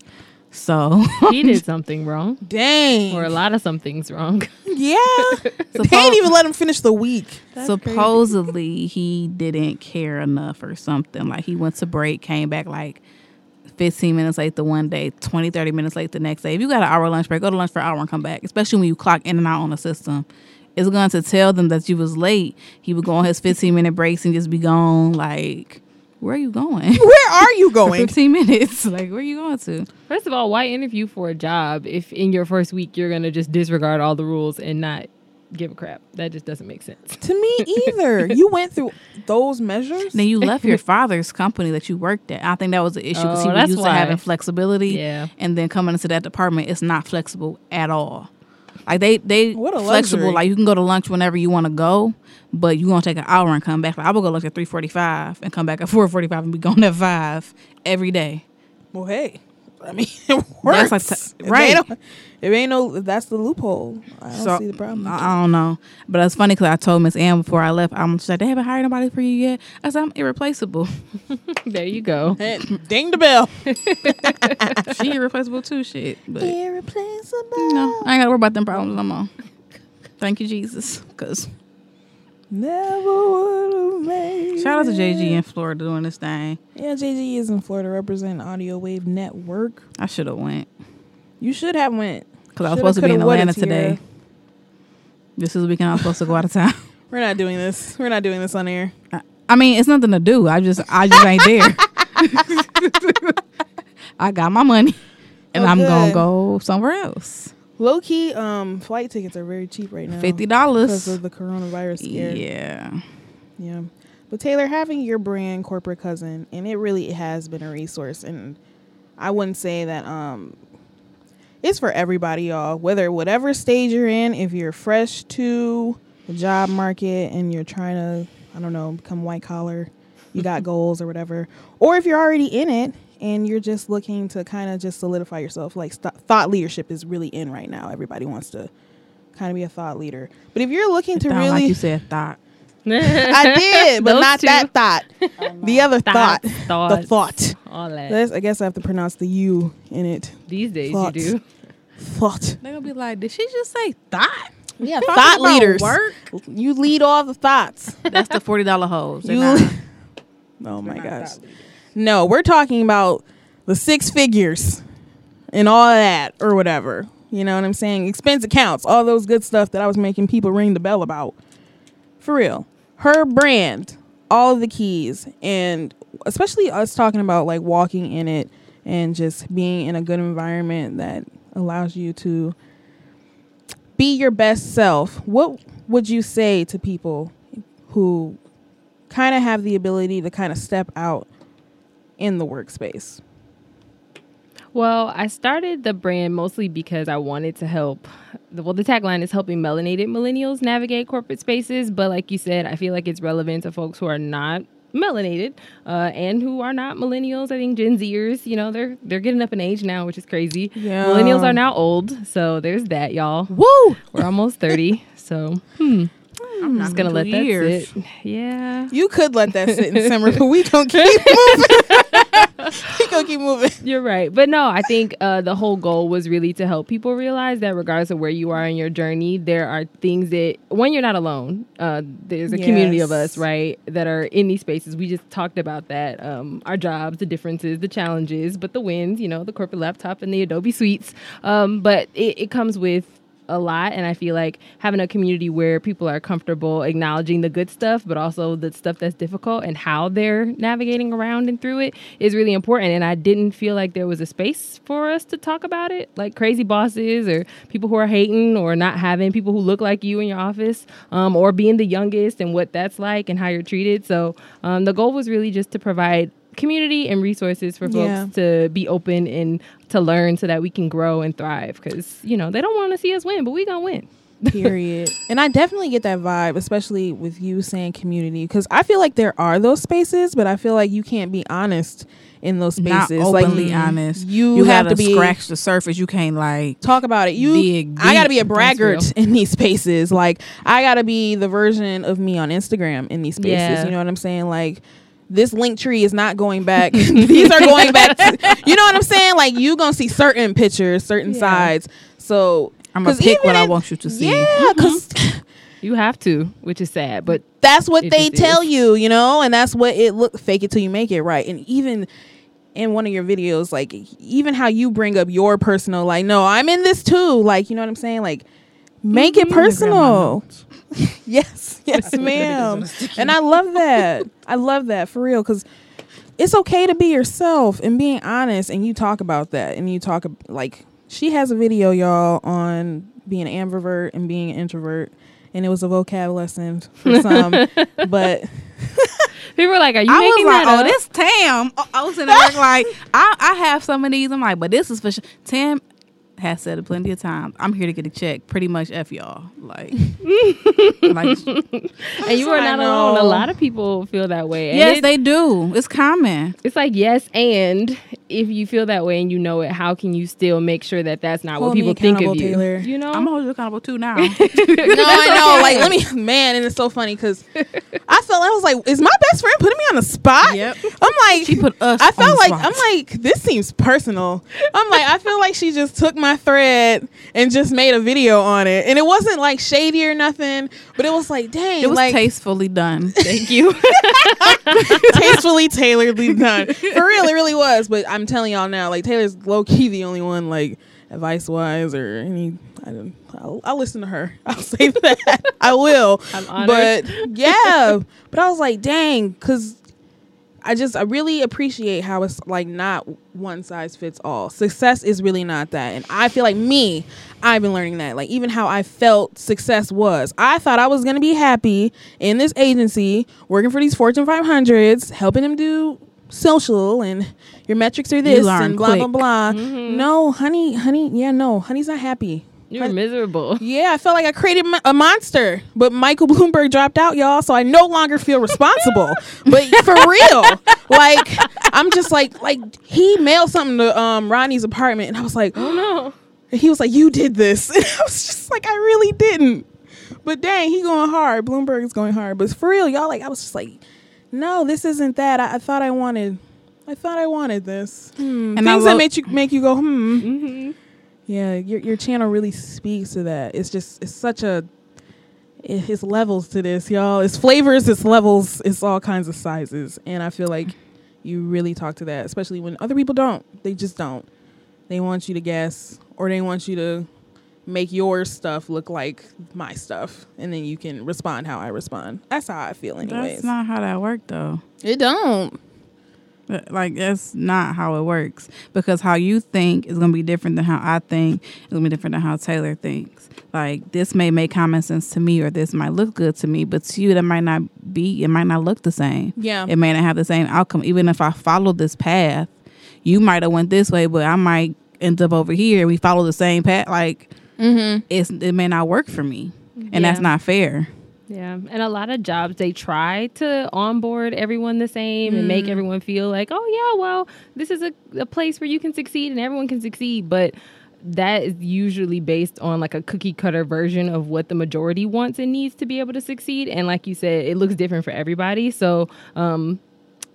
Speaker 2: So
Speaker 3: he did something wrong,
Speaker 1: dang.
Speaker 3: or a lot of something's wrong.
Speaker 1: yeah, they ain't even let him finish the week.
Speaker 2: supposedly he didn't care enough or something. Like he went to break, came back like 15 minutes late the one day, 20, 30 minutes late the next day. If you got an hour lunch break, go to lunch for an hour and come back, especially when you clock in and out on the system. It's going to tell them that you was late. He would go on his 15 minute breaks and just be gone. Like, where are you going?
Speaker 1: Where are you
Speaker 2: For
Speaker 1: going?
Speaker 2: 15 minutes. Like, where are you going to?
Speaker 3: First of all, why interview for a job if in your first week you're gonna just disregard all the rules and not give a crap? That just doesn't make sense.
Speaker 1: to me either. You went through those measures.
Speaker 2: Then you left your father's company that you worked at. I think that was the issue because
Speaker 3: Oh,
Speaker 2: he was
Speaker 3: that's
Speaker 2: used to having flexibility.
Speaker 3: Yeah.
Speaker 2: And then coming into that department, it's not flexible at all. Like they they
Speaker 1: What a
Speaker 2: flexible.
Speaker 1: luxury.
Speaker 2: Like you can go to lunch whenever you want to go, but you gonna take an hour and come back. Like I will go lunch at three forty five and come back at four forty five and be gone at five every day.
Speaker 1: Well, hey, I mean, it works.
Speaker 2: That's like t- right.
Speaker 1: ain't no- If ain't no, that's the loophole. I don't
Speaker 2: So
Speaker 1: see the problem.
Speaker 2: I, I don't know, but it's funny because I told Miss Ann before I left, I'm just like they haven't hired nobody for you yet. I said I'm irreplaceable.
Speaker 3: there you go.
Speaker 1: Hey, ding the bell.
Speaker 2: she irreplaceable too. Shit, but
Speaker 1: Irreplaceable.
Speaker 2: No, I ain't gotta worry about them problems no more. Thank you, Jesus, because
Speaker 1: Never would have made.
Speaker 4: Shout out to JG in Florida doing this thing.
Speaker 1: Yeah, JG is in Florida representing Audio Wave Network.
Speaker 4: I should have went
Speaker 1: You should have went.
Speaker 4: because I was supposed to be in Atlanta today. This is the weekend I was supposed to go out of town.
Speaker 1: We're not doing this. We're not doing this on air.
Speaker 4: I mean, it's nothing to do. I just I just ain't there. I got my money, and
Speaker 1: Oh,
Speaker 4: I'm gonna go somewhere else.
Speaker 1: Low key, um, flight tickets are very cheap right now.
Speaker 4: Fifty dollars because
Speaker 1: of the coronavirus scare.
Speaker 4: Yeah.
Speaker 1: Yeah. But Taylor, having your brand corporate cousin, and it really has been a resource. And I wouldn't say that um it's for everybody, y'all. Whether whatever stage you're in, if you're fresh to the job market and you're trying to, I don't know, become white collar, you got goals or whatever, or if you're already in it and you're just looking to kind of just solidify yourself, like st- thought leadership is really in right now. Everybody wants to kind of be a thought leader. But if you're looking
Speaker 4: It
Speaker 1: to really
Speaker 4: like you said thought.
Speaker 1: I did, but not
Speaker 3: two.
Speaker 1: that thought. Oh the other thought.
Speaker 3: Thoughts,
Speaker 1: The thought.
Speaker 3: all that.
Speaker 1: That's- I guess I have to pronounce the U in it.
Speaker 3: These days
Speaker 1: thoughts.
Speaker 3: you do.
Speaker 1: Thought.
Speaker 4: They're gonna be like, did she just say thought?
Speaker 1: Yeah,
Speaker 4: Talking
Speaker 1: thought leaders.
Speaker 4: Work.
Speaker 1: You lead all the thoughts.
Speaker 4: That's the forty dollar hose.
Speaker 1: You-
Speaker 4: not-
Speaker 1: Oh my gosh. No, we're talking about the six figures and all that or whatever. You know what I'm saying? Expense accounts, all those good stuff that I was making people ring the bell about. For real. Her brand, all the keys, and especially us talking about like walking in it and just being in a good environment that allows you to be your best self. What would you say to people who kind of have the ability to kind of step out in the workspace?
Speaker 3: Well, I started the brand mostly because I wanted to help. Well, the tagline is helping melanated millennials navigate corporate spaces. But like you said, I feel like it's relevant to folks who are not melanated uh, and who are not millennials. I think Gen Zers, you know, they're they're getting up in age now, which is crazy.
Speaker 1: Yeah.
Speaker 3: Millennials are now old, so there's that, y'all.
Speaker 1: Woo!
Speaker 3: We're almost thirty, so hmm,
Speaker 4: I'm
Speaker 3: I'm
Speaker 4: not
Speaker 3: just gonna let that sit. Yeah.
Speaker 1: You could let that sit and simmer, but we don't keep moving. we gonna keep moving.
Speaker 3: You're right. But no, I think uh, the whole goal was really to help people realize that regardless of where you are in your journey, there are things that, when you're not alone, uh, there's a community of us, right, that are in these spaces. We just talked about that. Um, our jobs, the differences, the challenges, but the wins, you know, the corporate laptop and the Adobe suites. Um, but it, it comes with a lot and i feel like having a community where people are comfortable acknowledging the good stuff but also the stuff that's difficult and how they're navigating around and through it is really important. And i didn't feel like there was a space for us to talk about it like crazy bosses or people who are hating or not having people who look like you in your office um, or being the youngest and what that's like and how you're treated. So um, the goal was really just to provide community and resources for folks
Speaker 1: Yeah.
Speaker 3: to be open and to learn so that we can grow and thrive because you know they don't want to see us win but we gonna win
Speaker 1: Period. and I definitely get that vibe, especially with you saying community, because I feel like there are those spaces, but I feel like you can't be honest in those spaces
Speaker 4: Not
Speaker 1: spaces.
Speaker 4: openly
Speaker 1: like
Speaker 4: honest.
Speaker 1: You,
Speaker 4: You,
Speaker 1: have
Speaker 4: gotta
Speaker 1: be
Speaker 4: scratch the surface. You can't like
Speaker 1: talk about it. You,
Speaker 4: dig
Speaker 1: I gotta be a braggart in these spaces. Like I gotta be the version of me on Instagram in these spaces.
Speaker 3: Yeah.
Speaker 1: You know what I'm saying? Like this link tree is not going back. these are going back. To, you know what I'm saying? Like you gonna see certain pictures, certain
Speaker 3: Yeah.
Speaker 1: sides. So
Speaker 4: I'm gonna pick
Speaker 1: even
Speaker 4: what I want you to see.
Speaker 1: Yeah, mm-hmm. because
Speaker 3: you have to which is sad but
Speaker 1: that's what they tell
Speaker 3: is.
Speaker 1: you, you know, and that's what it look fake it till you make it, right? And even in one of your videos, like even how you bring up your personal, like, no, I'm in this too, like, you know what I'm saying? Like, make it.
Speaker 4: Let me grab my
Speaker 1: personal. yes, yes, ma'am. and I love that. I love that for real because it's okay to be yourself and being honest. And you talk about that, and you talk like she has a video, y'all, on being an ambivert and being an introvert, and it was a vocab lesson for some, but
Speaker 3: people were like are you
Speaker 4: I
Speaker 3: making
Speaker 4: was like,
Speaker 3: that
Speaker 4: oh,
Speaker 3: up?
Speaker 4: this Tam. I was in there like, I, I have some of these. I'm like, but this is for sure. Tam has said it plenty of times. I'm here to get a check. Pretty much f y'all. Like, like
Speaker 3: and you are not alone a lot of people feel that way and
Speaker 4: yes,
Speaker 3: it-
Speaker 4: they do. It's common.
Speaker 3: it's like yes and if you feel that way and you know it how can you still make sure that that's not
Speaker 1: Hold
Speaker 3: what people think of you
Speaker 1: Taylor.
Speaker 3: you know
Speaker 4: I'm gonna hold you accountable too now.
Speaker 1: no, I know. Like, let me, man, and it's so funny because I felt I was like, is my best friend putting me on the spot?
Speaker 4: Yep.
Speaker 1: I'm like,
Speaker 4: She put us.
Speaker 1: I
Speaker 4: on
Speaker 1: felt
Speaker 4: the
Speaker 1: like
Speaker 4: spot.
Speaker 1: I'm like this seems personal. I'm like I feel like she just took my my thread and just made a video on it. And it wasn't like shady or nothing, but it was like, dang,
Speaker 2: It was
Speaker 1: like
Speaker 2: tastefully done.
Speaker 3: Thank you.
Speaker 1: tastefully tailoredly done. For real, it really was. But I'm telling y'all now, like Taylor's low key the only one like advice wise or any. I don't. I'll, I'll listen to her. I'll say that. I will.
Speaker 3: I'm honored.
Speaker 1: But yeah, but I was like, dang, because I just I really appreciate how it's like not one size fits all. Success is really not that, and I feel like me, I've been learning that. Like even how I felt success was. I thought I was gonna be happy in this agency, working for these Fortune 500s, helping them do social and your metrics are this and blah blah
Speaker 2: quick.
Speaker 1: blah. No, honey, honey, yeah, no, honey's not happy.
Speaker 3: You're miserable.
Speaker 1: Yeah, I felt like I created mo- a monster, but Michael Bloomberg dropped out, y'all, so I no longer feel responsible. but for real, like I'm just like like he mailed something to um Ronnie's apartment, and I was like,
Speaker 3: Oh no.
Speaker 1: and he was like, "You did this," and I was just like, "I really didn't." But dang, he going hard. Bloomberg is going hard, but for real, y'all, like I was just like, "No, this isn't that." I, I thought I wanted, I thought I wanted this. Hmm.
Speaker 2: And I
Speaker 1: Things that make you make you go, hmm.
Speaker 3: Mm-hmm.
Speaker 1: Yeah, your your channel really speaks to that. It's just it's such a it, it's levels to this, y'all. It's flavors, it's levels, it's all kinds of sizes, and I feel like you really talk to that, especially when other people don't. They just don't. They want you to guess, or they want you to make your stuff look like my stuff, and then you can respond how I respond. That's how I feel, anyways.
Speaker 2: That's not how that worked, though.
Speaker 1: it don't.
Speaker 2: Uh, like that's not how it works because how you think is gonna be different than how I think. It's gonna be different than how Taylor thinks. Like this may make common sense to me, or this might look good to me, but to you that might not be. It might not look the same.
Speaker 1: Yeah.
Speaker 2: It may not have the same outcome. Even if I follow this path, you might have went this way, but I might end up over here. We follow the same path. Like
Speaker 1: mm-hmm.
Speaker 2: it's it may not work for me, and that's not fair.
Speaker 3: Yeah, and a lot of jobs they try to onboard everyone the same and make everyone feel like, oh yeah, well, this is a, a place where you can succeed and everyone can succeed, but that is usually based on like a cookie cutter version of what the majority wants and needs to be able to succeed. And like you said, it looks different for everybody. So um,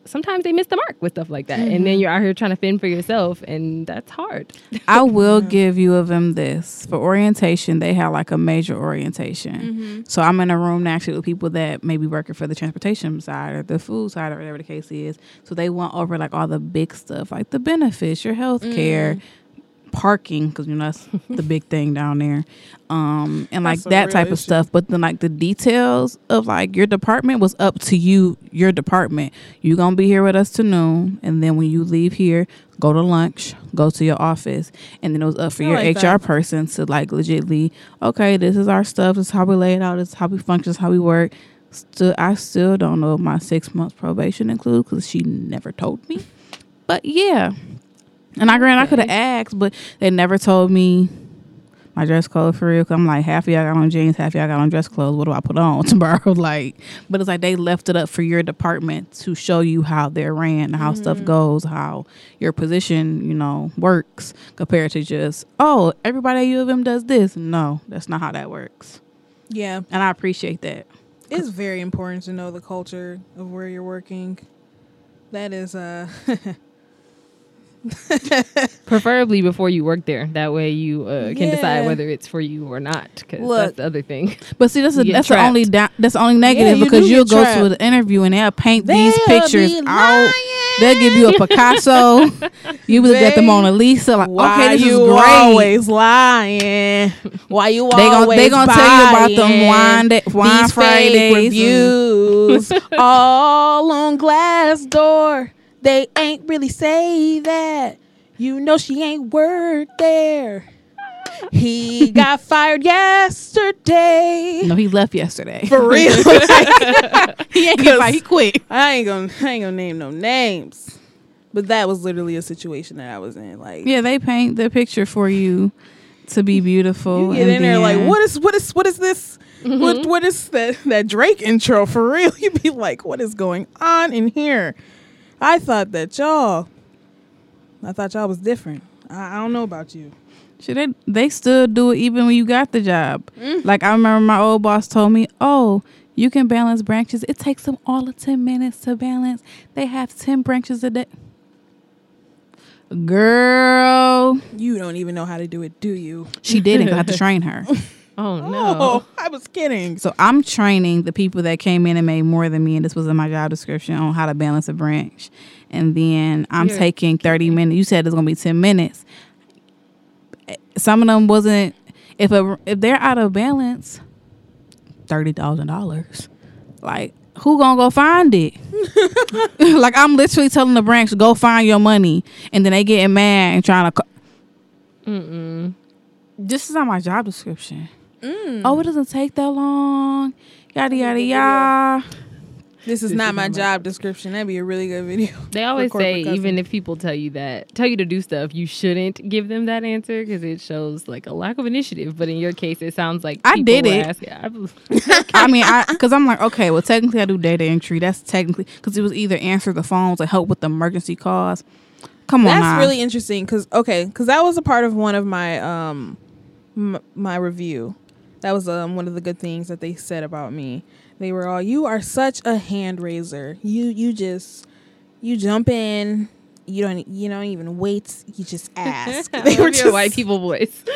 Speaker 3: sometimes they miss the mark with stuff like that, and then mm-hmm. you're out here trying to fend for yourself, and that's hard.
Speaker 2: I will give you of them this for orientation. They have like a major orientation. Mm-hmm. So I'm in a room naturally with people that may be working for the transportation side or the food side or whatever the case is. So they went over like all the big stuff, like the benefits, your health care, mm. Parking, because you know that's the big thing down there, um, and like that type of stuff. But then like the details of like your department was up to you, your department. You gonna be here with us to noon, and then when you leave here, go to lunch, go to your office, and then it was up for
Speaker 1: I
Speaker 2: your
Speaker 1: like
Speaker 2: HR
Speaker 1: that.
Speaker 2: person to like legitly, okay, this is our stuff, this is how we lay it out, this is how we function, this is how we work. Still, I still don't know if my six months probation includes because she never told me. But yeah, and I grant I could have asked, but they never told me my dress code for real. Cause I'm like half of y'all got on jeans, half of y'all got on dress clothes. What do I put on tomorrow? like, but it's like they left it up for your department to show you how they're ran, how stuff goes, how your position, you know, works compared to just oh everybody at U of M does this. No, that's not how that works,
Speaker 1: Yeah.
Speaker 2: and I appreciate that.
Speaker 1: It's very important to know the culture of where you're working. That is uh
Speaker 3: Preferably before you work there. That way you uh, can decide whether it's for you or not. Because that's the other thing.
Speaker 2: But see, that's a, that's the only da- that's the only negative
Speaker 1: you
Speaker 2: because you'll go
Speaker 1: trapped.
Speaker 2: to an interview and they'll paint these
Speaker 1: They'll
Speaker 2: pictures out. They'll give you a Picasso. you would get the
Speaker 1: They-
Speaker 2: Mona Lisa. Like,
Speaker 1: why
Speaker 2: okay, this
Speaker 1: you
Speaker 2: is great.
Speaker 1: always lying? Why you
Speaker 2: They gon'
Speaker 1: always
Speaker 2: they gonna tell you about them wine da- wine
Speaker 1: these
Speaker 2: Fridays
Speaker 1: fake reviews all on Glassdoor? They ain't really say that. You know she ain't worked there. He got fired yesterday.
Speaker 2: No, he left yesterday.
Speaker 1: For real.
Speaker 2: he ain't get fired. He quit.
Speaker 1: I ain't gonna I ain't gonna name no names. But that was literally a situation that I was in. Like
Speaker 2: Yeah, they paint the picture for you to be beautiful.
Speaker 1: you get
Speaker 2: and
Speaker 1: in there like what is what is what is this? Mm-hmm. What what is that that Drake intro for real? You'd be like, what is going on in here? I thought that y'all I thought y'all was different. I, I don't know about you.
Speaker 2: Should they they still do it even when you got the job.
Speaker 1: Mm.
Speaker 2: Like I remember my old boss told me, "Oh, you can balance branches. It takes them all of ten minutes to balance. They have ten branches a day." Girl,
Speaker 1: You don't even know how to do it, do you?
Speaker 2: She didn't. I had to train her.
Speaker 3: Oh no.
Speaker 1: Oh, I was kidding.
Speaker 2: So I'm training the people that came in and made more than me, and this was in my job description on how to balance a branch. And then I'm
Speaker 3: You're
Speaker 2: taking 30 minutes. You said it's gonna be 10 minutes. Eh, Some of them wasn't. If a, if they're out of balance, thirty thousand dollars. Like who gonna go find it? like I'm literally telling the branch go find your money, and then they getting mad and trying to. Co-
Speaker 3: Mm-mm.
Speaker 2: this is not my job description. Oh, it doesn't take that long. Yada yada yada.
Speaker 1: This is not my job description. That'd be a really good video.
Speaker 3: They always
Speaker 1: corporate
Speaker 3: say
Speaker 1: cussing.
Speaker 3: even if people tell you that, tell you to do stuff, you shouldn't give them that answer because it shows like a lack of initiative. But in your case, it sounds like
Speaker 2: I did it.
Speaker 3: asking- I bel-
Speaker 2: I mean, I because I'm like, okay, well, technically I do data entry. That's technically because it was either answer the phones or help with the emergency calls. Come on,
Speaker 1: That's
Speaker 2: now.
Speaker 1: really interesting because okay, because that was a part of one of my um m- my review. That was um one of the good things that they said about me. They were all, "You are such a hand raiser. You you just you jump in. You don't you don't even wait. You just ask." They were just
Speaker 3: white people voice.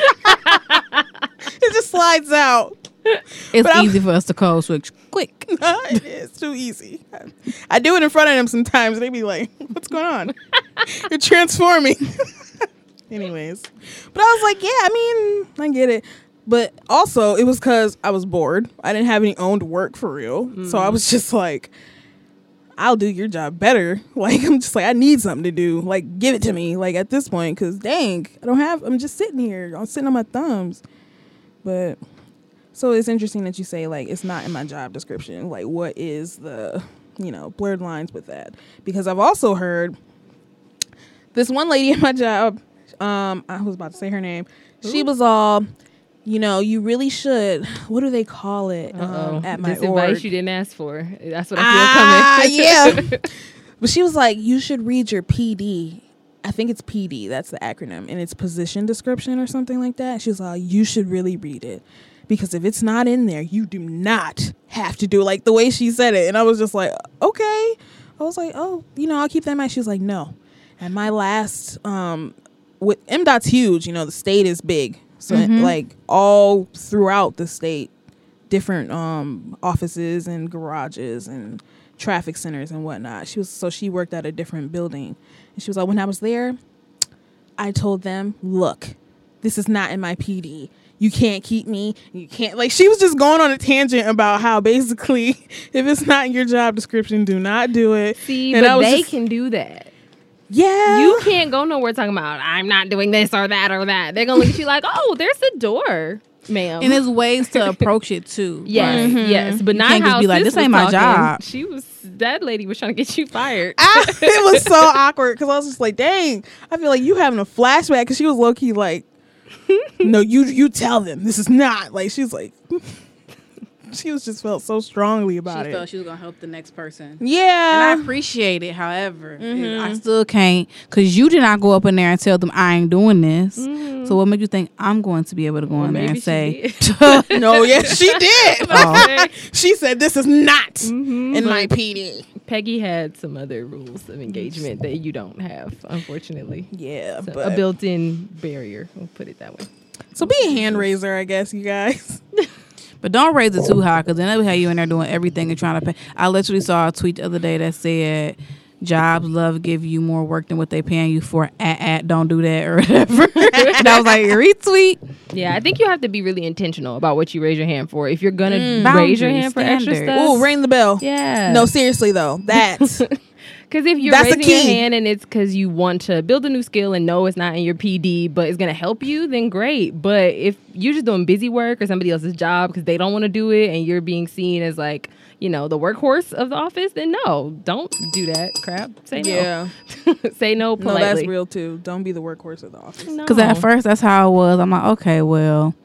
Speaker 1: It just slides out.
Speaker 2: it's
Speaker 1: but I'm-
Speaker 2: easy for us to code switch quick.
Speaker 1: it is too easy. I do it in front of them sometimes. and They be like, "What's going on? You're transforming." Anyways, but I was like, "Yeah, I mean, I get it." But also, it was because I was bored. I didn't have any owned work for real, so I was just like, "I'll do your job better." Like I'm just like, I need something to do. Like, give it to me. Like at this point, because dang, I don't have. I'm just sitting here. I'm sitting on my thumbs. But so it's interesting that you say like it's not in my job description. Like what is the you know blurred lines with that? Because I've also heard this one lady at my job. Um, I was about to say her name. She was all, you know, you really should. What do they call it um, at my
Speaker 3: this advice
Speaker 1: org?
Speaker 3: you didn't ask for. That's what I
Speaker 1: Ah,
Speaker 3: feel coming.
Speaker 1: yeah. But she was like, you should read your PD. I think it's PD. That's the acronym, and it's position description or something like that. She was like, you should really read it because if it's not in there, you do not have to do it. like the way she said it. And I was just like, okay. I was like, oh, you know, I'll keep that in mind. She was like, no. And my last, um, with MDOT's huge. You know, the state is big, so like all throughout the state, different um offices and garages and traffic centers and whatnot. She was so she worked at a different building, and she was like, when I was there, I told them, look, this is not in my PD. You can't keep me. You can't like she was just going on a tangent about how basically if it's not in your job description, do not do it.
Speaker 3: See,
Speaker 1: And I
Speaker 3: but they
Speaker 1: just-
Speaker 3: can do that.
Speaker 1: Yeah,
Speaker 3: You can't go nowhere talking about I'm not doing this or that or that. They're gonna look at you like, oh, there's a door, ma'am.
Speaker 2: And there's ways to approach it too.
Speaker 3: yes,
Speaker 2: right?
Speaker 3: yes, mm-hmm. but
Speaker 2: You
Speaker 3: not
Speaker 2: can't just be like, "This ain't my
Speaker 3: talking.
Speaker 2: job."
Speaker 3: She was that lady was trying to get you fired.
Speaker 1: I, ah, it was so awkward because I was just like, dang, I feel like you having a flashback because she was low key like, no, you you tell them this is not like she's like, she was just felt so strongly about
Speaker 4: she
Speaker 1: it.
Speaker 4: She felt she was gonna help the next person. Yeah, and I appreciate it. However, it-
Speaker 2: I still can't because you did not go up in there and tell them I ain't doing this. So what made you think I'm going to be able to go in there and say,
Speaker 1: no, yes, she did.
Speaker 2: oh,
Speaker 1: she said this is not
Speaker 3: Mhm,
Speaker 1: in
Speaker 3: but
Speaker 1: my PD.
Speaker 3: Peggy had some other rules of engagement that you don't have, unfortunately.
Speaker 1: Yeah,
Speaker 3: So,
Speaker 1: but
Speaker 3: a built-in barrier. We'll put it that way.
Speaker 1: so be a hand raiser, I guess you guys.
Speaker 2: But don't raise it too high because then they'll have you in there doing everything and trying to pay. I literally saw a tweet the other day that said. Jobs love give you more work than what they paying you for. At, at don't do that or whatever. and I was like retweet.
Speaker 3: Yeah, I think you have to be really intentional about what you raise your hand for. If you're gonna
Speaker 1: Mm.
Speaker 3: raise your
Speaker 2: Boundaries,
Speaker 3: hand for extra stuff,
Speaker 1: Ooh, ring the bell.
Speaker 3: yeah.
Speaker 1: No, seriously though, that's
Speaker 3: Because if you're
Speaker 1: That's the
Speaker 3: raising your hand and it's because you want to build a new skill and know it's not in your PD, but it's going to help you, then great. But if you're just doing busy work or somebody else's job because they don't want to do it and you're being seen as like, you know, the workhorse of the office, then no, don't do that crap. Say no.
Speaker 1: yeah.
Speaker 3: Say no
Speaker 1: No, that's real too. Don't be the workhorse of the office.
Speaker 3: No.
Speaker 2: Because at first, that's how I was. I'm like, okay, well,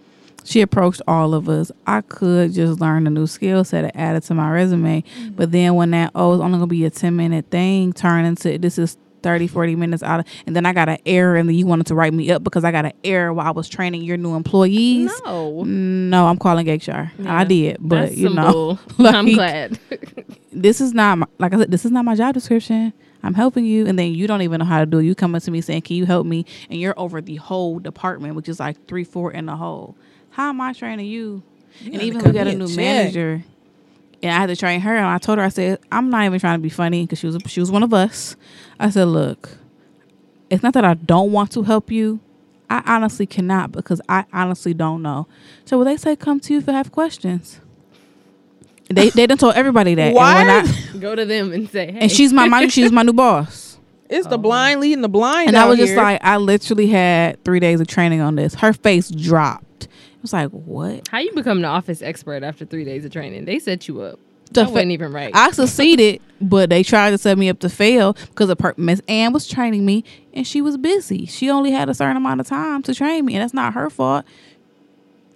Speaker 2: she approached all of us. I could just learn a new skill set and add it to my resume. Mm-hmm. But then when that, oh, it's only going to be a 10 minute thing, turn into this is 30, 40 minutes out of, and then I got an error, and then you wanted to write me up because I got an error while I was training your new employees.
Speaker 3: no.
Speaker 2: No, I'm calling HR. I did, but
Speaker 3: That's
Speaker 2: you know, like-
Speaker 3: I'm glad.
Speaker 2: this is not my, like I said, this is not my job description. I'm helping you, and then you don't even know how to do it. You come up to me saying, "Can you help me?" And you're over the whole department, which is like three, four in the whole. How am I training you?
Speaker 1: You
Speaker 2: and
Speaker 1: gotta
Speaker 2: even we got a
Speaker 1: a
Speaker 2: new
Speaker 1: check.
Speaker 2: manager, and I had to train her. And I told her, I said, I'm not even trying to be funny because she was she was one of us. I said, look, it's not that I don't want to help you. I honestly cannot because I honestly don't know. So when they say come to you if you have questions, they they done told everybody that.
Speaker 1: Why?
Speaker 2: And, when I,
Speaker 3: Go to them and say, hey.
Speaker 2: and she's my, my she's my new boss.
Speaker 1: It's the
Speaker 3: Oh.
Speaker 1: blind leading the blind.
Speaker 2: And I
Speaker 1: out
Speaker 2: was just like, I literally had three days of training on this. Her face dropped. Was like, what?
Speaker 3: How you become the office expert after three days of training? They set you up.
Speaker 2: The
Speaker 3: That
Speaker 2: fa-
Speaker 3: wasn't even right.
Speaker 2: I succeeded, but they tried to set me up to fail because per- Miss Ann was training me and she was busy. She only had a certain amount of time to train me, and that's not her fault.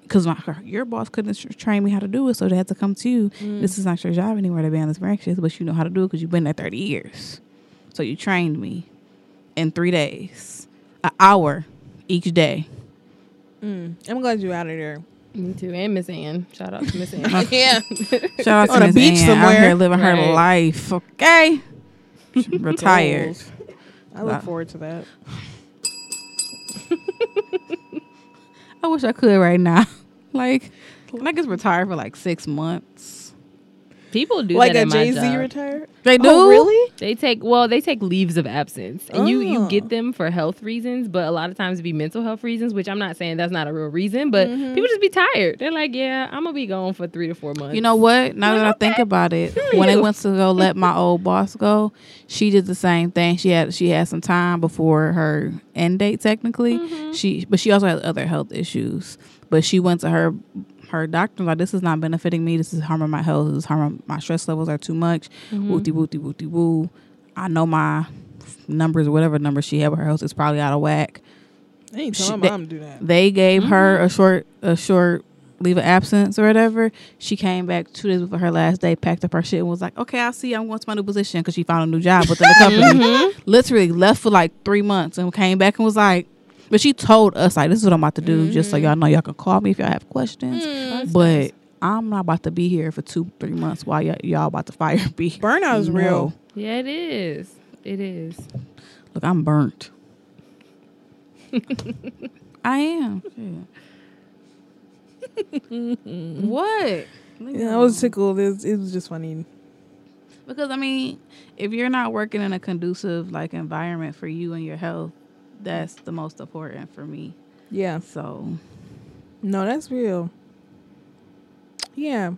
Speaker 2: Because your boss couldn't tr- train me how to do it, so they had to come to you. Mm. This is not your job anymore to be on this branches, but you know how to do it because you've been there thirty years. So you trained me in three days, an hour each day.
Speaker 1: Mm, I'm glad you're out of there.
Speaker 3: Me too. And Miss Ann. Shout out to Miss Ann.
Speaker 1: yeah.
Speaker 2: Shout out to
Speaker 1: On a
Speaker 2: Miss
Speaker 1: beach
Speaker 2: Ann, out
Speaker 1: somewhere.
Speaker 2: here living her
Speaker 3: Right.
Speaker 2: life. Okay, retired.
Speaker 1: I look forward to that.
Speaker 2: I wish I could right now. like, can I just retire for like six months?
Speaker 3: People do
Speaker 1: like
Speaker 3: that
Speaker 1: a
Speaker 3: at my
Speaker 1: Jay Z
Speaker 3: job.
Speaker 1: retired.
Speaker 2: They do
Speaker 1: Oh, really?
Speaker 3: They take well, they take leaves of absence, and you you
Speaker 1: Oh.
Speaker 3: get them for health reasons, but a lot of times it be mental health reasons. Which I'm not saying that's not a real reason, but
Speaker 1: Mm-hmm.
Speaker 3: people just be tired. They're like, yeah, I'm gonna be gone for three to four months.
Speaker 2: You know what? Now that I think about it, when they went to go let my old boss go, she did the same thing. She had she had some time before her end date technically.
Speaker 3: Mm-hmm.
Speaker 2: She but she also had other health issues. But she went to her her doctor like this is not benefiting me. This is harming my health. This is harming my stress levels are too much.
Speaker 3: Mm-hmm.
Speaker 2: Wooty wooty wooty woo. I know my numbers, whatever number she had with her health is probably out of whack.
Speaker 1: I ain't
Speaker 2: She- they-
Speaker 1: mom do that.
Speaker 2: They gave her
Speaker 3: Mm-hmm.
Speaker 2: a short a short leave of absence or whatever. She came back two days before her last day, packed up her shit, and was like, "Okay, I'll see. you. I'm going to my new position because she found a new job within the company.
Speaker 3: Mm-hmm.
Speaker 2: Literally left for like three months and came back and was like." But she told us like, "This is what I'm about to do, just so
Speaker 3: Mm-hmm.
Speaker 2: y'all know y'all can call me if y'all have questions."
Speaker 1: Mm.
Speaker 2: But I'm not about to be here for two, three months while y'all, y'all about to fire me.
Speaker 1: Burnout is
Speaker 2: No.
Speaker 1: real.
Speaker 3: Yeah, it is. It is.
Speaker 2: Look, I'm burnt. I am. What?
Speaker 1: Yeah, I was tickled. It was, it was just funny.
Speaker 2: Because I mean, if you're not working in a conducive like environment for you and your health, that's the most important for me.
Speaker 1: Yeah.
Speaker 2: So
Speaker 1: No, that's real. Yeah.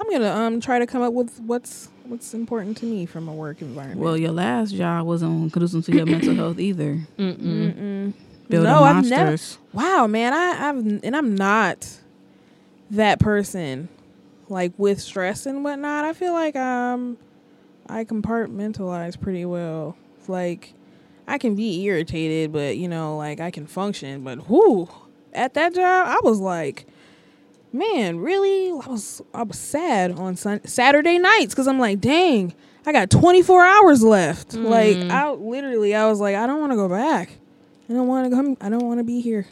Speaker 1: I'm gonna um try to come up with what's what's important to me from a work environment.
Speaker 2: well, your last job wasn't conducive to your mental health either.
Speaker 3: Mm-mm.
Speaker 1: Mm-mm.
Speaker 2: Building
Speaker 1: No, I've never- Wow, man, I, I've and I'm not that person like with stress and whatnot. I feel like um I compartmentalize pretty well. Like I can be irritated, but you know, like I can function. But whoo, at that job, I was like, man, really? I was I was sad on sun- Saturday nights because I'm like, dang, I got 24 hours left. Like mm. I literally, I was like, I don't want to go back. I don't want to come. I don't want to be here.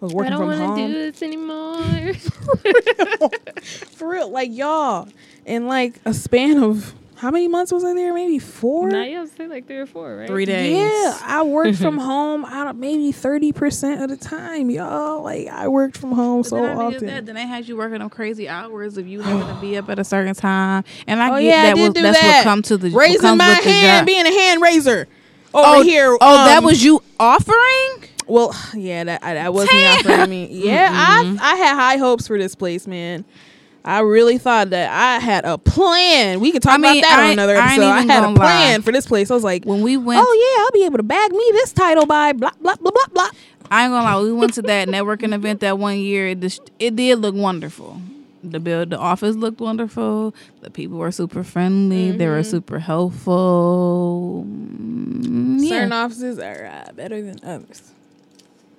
Speaker 1: I was working
Speaker 3: I
Speaker 1: don't
Speaker 3: want to do this anymore.
Speaker 1: for real. Like y'all, in like a span of how many months was I there? Maybe four.
Speaker 3: now you have to say like three or four, right?
Speaker 2: Three days.
Speaker 1: Yeah, I worked from home out of maybe thirty percent of the time, y'all. Like I worked from home
Speaker 2: But
Speaker 1: so
Speaker 2: then not just
Speaker 1: often.
Speaker 2: that, then they had you working them crazy hours of you having to be up at a certain time. And I
Speaker 1: Oh,
Speaker 2: get
Speaker 1: yeah,
Speaker 2: that
Speaker 1: did
Speaker 2: was that's
Speaker 1: that.
Speaker 2: what come to the what
Speaker 1: Raising my
Speaker 2: with
Speaker 1: hand,
Speaker 2: job.
Speaker 1: being a hand raiser over
Speaker 2: oh,
Speaker 1: here.
Speaker 2: Oh, that
Speaker 1: um,
Speaker 2: was you offering?
Speaker 1: well. Yeah, that I, that was me offering me. Yeah, I I had high hopes for this place, man. I really thought that I had a plan. We could talk
Speaker 2: I mean,
Speaker 1: about that
Speaker 2: I
Speaker 1: on another episode. I,
Speaker 2: even
Speaker 1: had a
Speaker 2: gonna lie.
Speaker 1: plan for this place. I was like,
Speaker 2: When we went
Speaker 1: oh yeah, I'll be able to bag me this title by blah blah blah blah blah.
Speaker 2: I ain't gonna lie, we went to that networking event that one year. It, just, it did look wonderful. The build, the office looked wonderful. The people were super friendly. They were super helpful. Mm, yeah.
Speaker 1: Certain offices are uh, better than others.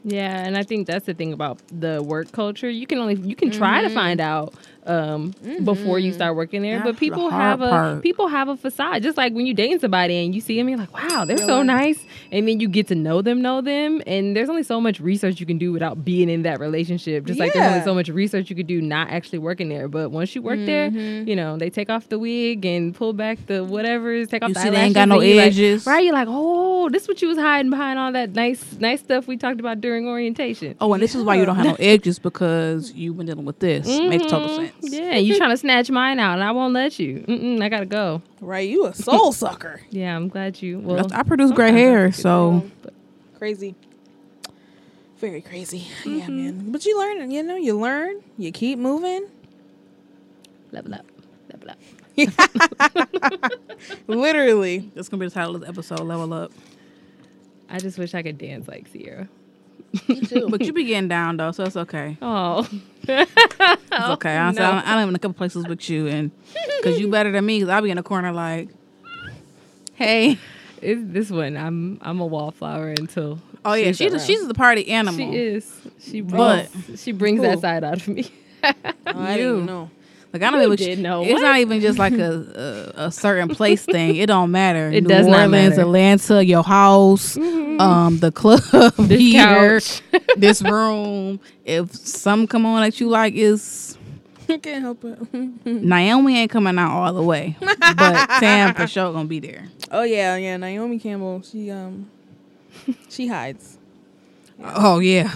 Speaker 3: Yeah, and I think that's the thing about the work culture. You can only you can try
Speaker 1: Mm-hmm.
Speaker 3: to find out um, before you start working there.
Speaker 2: That's
Speaker 3: but people
Speaker 2: the
Speaker 3: have a
Speaker 2: part.
Speaker 3: people have a facade. Just like when you dating somebody and you see them, you're like, wow, they're
Speaker 1: You're
Speaker 3: so nice, and then you get to know them, know them, and there's only so much research you can do without being in that relationship. Just like there's only so much research you could do not actually working there. But once you work there,
Speaker 1: Mm-hmm.
Speaker 3: you know they take off the wig and pull back the whatever, take off
Speaker 2: You
Speaker 3: the
Speaker 2: see they ain't got no
Speaker 3: you like-
Speaker 2: edges.
Speaker 3: right? You're like, oh, this is what you was hiding behind all that nice, nice stuff we talked about during orientation.
Speaker 2: Oh, and this is why you don't have no edges because you've been dealing with this. Makes total
Speaker 3: Mhm.
Speaker 2: sense.
Speaker 3: Yeah, you trying to snatch mine out, and I won't let you. Mm-mm, I gotta go.
Speaker 1: Right, you a soul sucker.
Speaker 3: Yeah, I'm glad you. Well,
Speaker 2: I produce gray hair, so
Speaker 3: is, but-
Speaker 1: Crazy. Very crazy. Yeah, mm-hmm. man. But you learn, you know, you learn, you keep moving.
Speaker 3: level up, level up.
Speaker 1: Literally.
Speaker 2: that's gonna be the title of the episode. Level up.
Speaker 3: I just wish I could dance like Sierra.
Speaker 2: but you be getting down though, so it's okay.
Speaker 3: Oh,
Speaker 2: It's okay. Honestly, I, don't, I live in a couple places with you, and because you better than me, because I'll be in the corner like, hey.
Speaker 3: it's this one. I'm I'm a wallflower until.
Speaker 2: Oh yeah,
Speaker 3: she's
Speaker 2: she's the, she's the party animal.
Speaker 3: She is. She
Speaker 2: But-
Speaker 3: brings. she brings
Speaker 1: Cool.
Speaker 3: that side out of me.
Speaker 1: Oh, I didn't
Speaker 2: You.
Speaker 1: know.
Speaker 2: Like I don't
Speaker 3: You
Speaker 2: even.
Speaker 3: did know.
Speaker 2: It's
Speaker 3: What?
Speaker 2: not even just like a, a a certain place thing. It don't matter.
Speaker 3: It
Speaker 2: New
Speaker 3: does not
Speaker 2: Orleans. Atlanta, your house, um, the club
Speaker 3: This
Speaker 2: here,
Speaker 3: couch.
Speaker 2: this room. If some come on that you like, is
Speaker 1: I can't help it.
Speaker 2: Naomi ain't coming out all the way, but Sam for sure gonna be there.
Speaker 1: oh yeah, yeah. Naomi Campbell. She um, she hides.
Speaker 2: Oh yeah,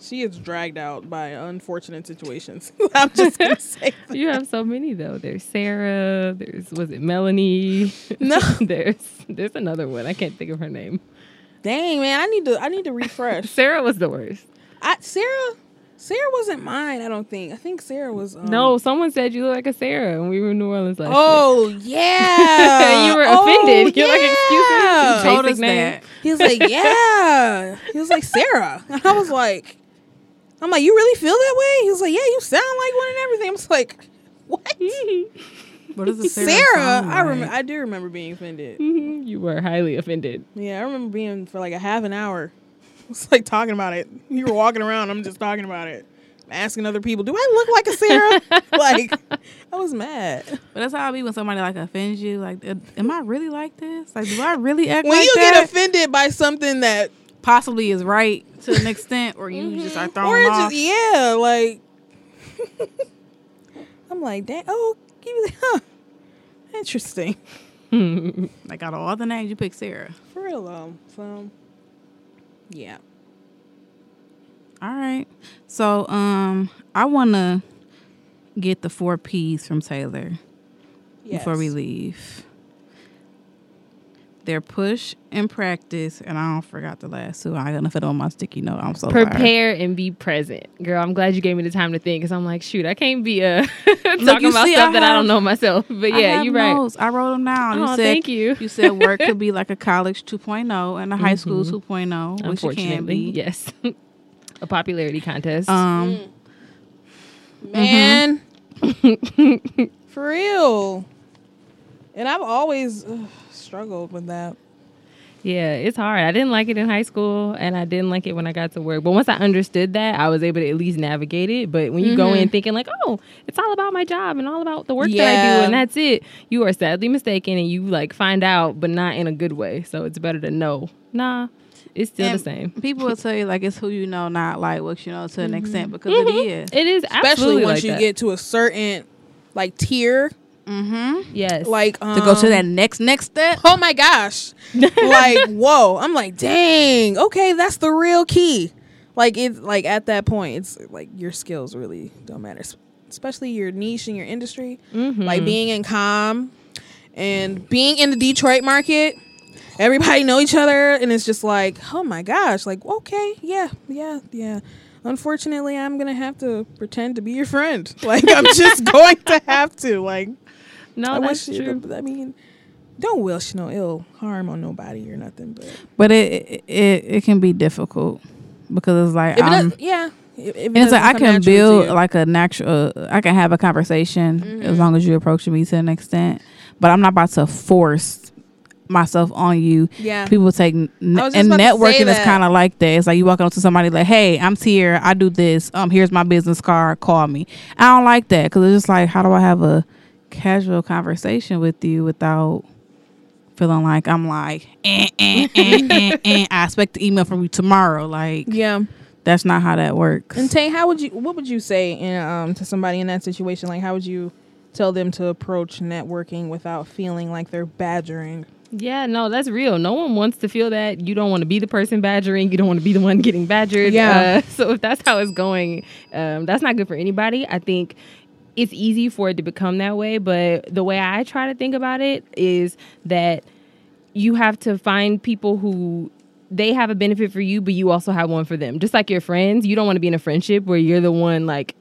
Speaker 1: She is dragged out by unfortunate situations. I'm just gonna say. that.
Speaker 3: You have so many though. There's Sarah. There's was it Melanie?
Speaker 1: No.
Speaker 3: there's there's another one. I can't think of her name.
Speaker 1: Dang man, I need to. I need to refresh.
Speaker 3: Sarah was the worst.
Speaker 1: I, Sarah, Sarah wasn't mine. I don't think. I think Sarah was. Um,
Speaker 3: no, someone said you look like a Sarah when we were in New Orleans last year.
Speaker 1: Oh yeah.
Speaker 3: You were
Speaker 1: Oh,
Speaker 3: offended. You're like, excuse me?
Speaker 1: yeah.
Speaker 3: Basic
Speaker 2: told us
Speaker 3: name.
Speaker 2: that.
Speaker 1: He was like, yeah. He was like, Sarah. And I was like, I'm like, you really feel that way? He was like, yeah, you sound like one and everything. I was like, what?
Speaker 2: What is the
Speaker 1: Sarah?
Speaker 2: Sarah?
Speaker 1: I remember.
Speaker 2: like?
Speaker 1: I do remember being offended.
Speaker 3: You were highly offended.
Speaker 1: Yeah, I remember being for like a half an hour. It's like talking about it. You were walking around. I'm just talking about it. Asking other people, do I look like a Sarah? like, I was mad.
Speaker 2: But that's how I be when somebody like offends you. Like, am I really like this? Like, do I really act like that?
Speaker 1: When
Speaker 2: like
Speaker 1: you
Speaker 2: that?
Speaker 1: get offended by something that,
Speaker 2: Possibly is right to an extent, or you just are
Speaker 1: or
Speaker 2: thrown
Speaker 1: it's
Speaker 2: off.
Speaker 1: just yeah, like, I'm like, dang, oh, give me huh, interesting.
Speaker 2: Like out of all the names, you pick Sarah.
Speaker 1: For real though. So, yeah.
Speaker 2: All right. So, um, I want to get the four P's from Taylor before we leave. Their push and practice, and I don't forgot the last two. I'm gonna fit on my sticky note. I'm so sorry.
Speaker 3: Prepare and be present, girl. I'm glad you gave me the time to think because I'm like, shoot, I can't be uh talking
Speaker 2: you
Speaker 3: about
Speaker 2: see,
Speaker 3: stuff
Speaker 2: I
Speaker 3: that I don't know myself. But yeah, you're right.
Speaker 2: notes. I wrote them down.
Speaker 3: Oh,
Speaker 2: you said,
Speaker 3: thank you.
Speaker 2: You said work could be like a college 2.0 and a high school 2.0, which it can
Speaker 3: Unfortunately,
Speaker 2: be.
Speaker 3: yes. a popularity contest.
Speaker 2: Um,
Speaker 1: Man. For real. And I've always ugh, struggled with that.
Speaker 3: Yeah, it's hard. I didn't like it in high school and I didn't like it when I got to work. But once I understood that, I was able to at least navigate it. But when you go in mm-hmm. thinking like, "Oh, it's all about my job and all about the work that I do and that's it." You are sadly mistaken and you like find out but not in a good way. So it's better to know. Nah, it's still
Speaker 2: and
Speaker 3: the same.
Speaker 2: People will tell you like it's who you know, not like what you know to an extent mm-hmm. because it mm-hmm. is.
Speaker 3: It is
Speaker 1: Especially once
Speaker 3: like
Speaker 1: you
Speaker 3: that.
Speaker 1: get to a certain like tier.
Speaker 2: Mm-hmm.
Speaker 3: yes.
Speaker 1: Like um,
Speaker 2: To go to that next next step.
Speaker 1: Oh my gosh. like, whoa. I'm like, dang, okay, that's the real key. Like it's like at that point, it's like your skills really don't matter. Especially your niche and your industry.
Speaker 3: Mhm.
Speaker 1: Like being in com and being in the Detroit market. Everybody know each other and it's just like, oh my gosh, like, okay, yeah, yeah, yeah. Unfortunately, I'm gonna have to pretend to be your friend. Like I'm just going to have to. Like
Speaker 3: no,
Speaker 1: I
Speaker 3: that's
Speaker 1: wish
Speaker 3: true.
Speaker 1: could- I mean, don't wish no ill harm on nobody or nothing. But
Speaker 2: But it it it can be difficult because it's like
Speaker 1: it
Speaker 2: I'm,
Speaker 1: does, yeah, if, if it
Speaker 2: and it's like I can build like a natural. Uh, I can have a conversation
Speaker 1: Mhm.
Speaker 2: as long as you approach me to an extent. But I'm not about to force myself on you.
Speaker 1: Yeah.
Speaker 2: People take n-
Speaker 1: I
Speaker 2: and
Speaker 1: about to say
Speaker 2: networking is kind of like that. It's like you walk up to somebody like, "Hey, I'm here. I do this. Um, here's my business card. Call me." I don't like that because it's just like, how do I have a casual conversation with you without feeling like I'm like, eh, eh, eh, eh, eh. I expect the email from you tomorrow. Like,
Speaker 1: Yeah.
Speaker 2: that's not how that works.
Speaker 1: And Tay, how would you? What would you say in, um, to somebody in that situation? Like, how would you tell them to approach networking without feeling like they're badgering?
Speaker 3: Yeah, no, that's real. No one wants to feel that. You don't want to be the person badgering. You don't want to be the one getting badgered.
Speaker 1: Yeah.
Speaker 3: Uh, so if that's how it's going, um, that's not good for anybody. I think it's easy for it to become that way. But the way I try to think about it is that you have to find people who they have a benefit for you, but you also have one for them. Just like your friends, you don't want to be in a friendship where you're the one like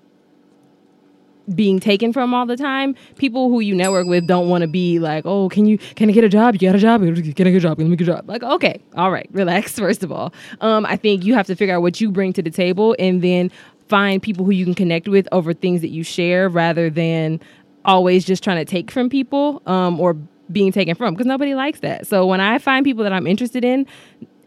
Speaker 3: being taken from all the time. People who you network with don't want to be like, oh, can you can I get a job? You got a job? Can I get a job? Can I get a job? Like, okay, all right, relax. First of all, um, I think you have to figure out what you bring to the table, and then find people who you can connect with over things that you share, rather than always just trying to take from people um, or being taken from, because nobody likes that. So when I find people that I'm interested in,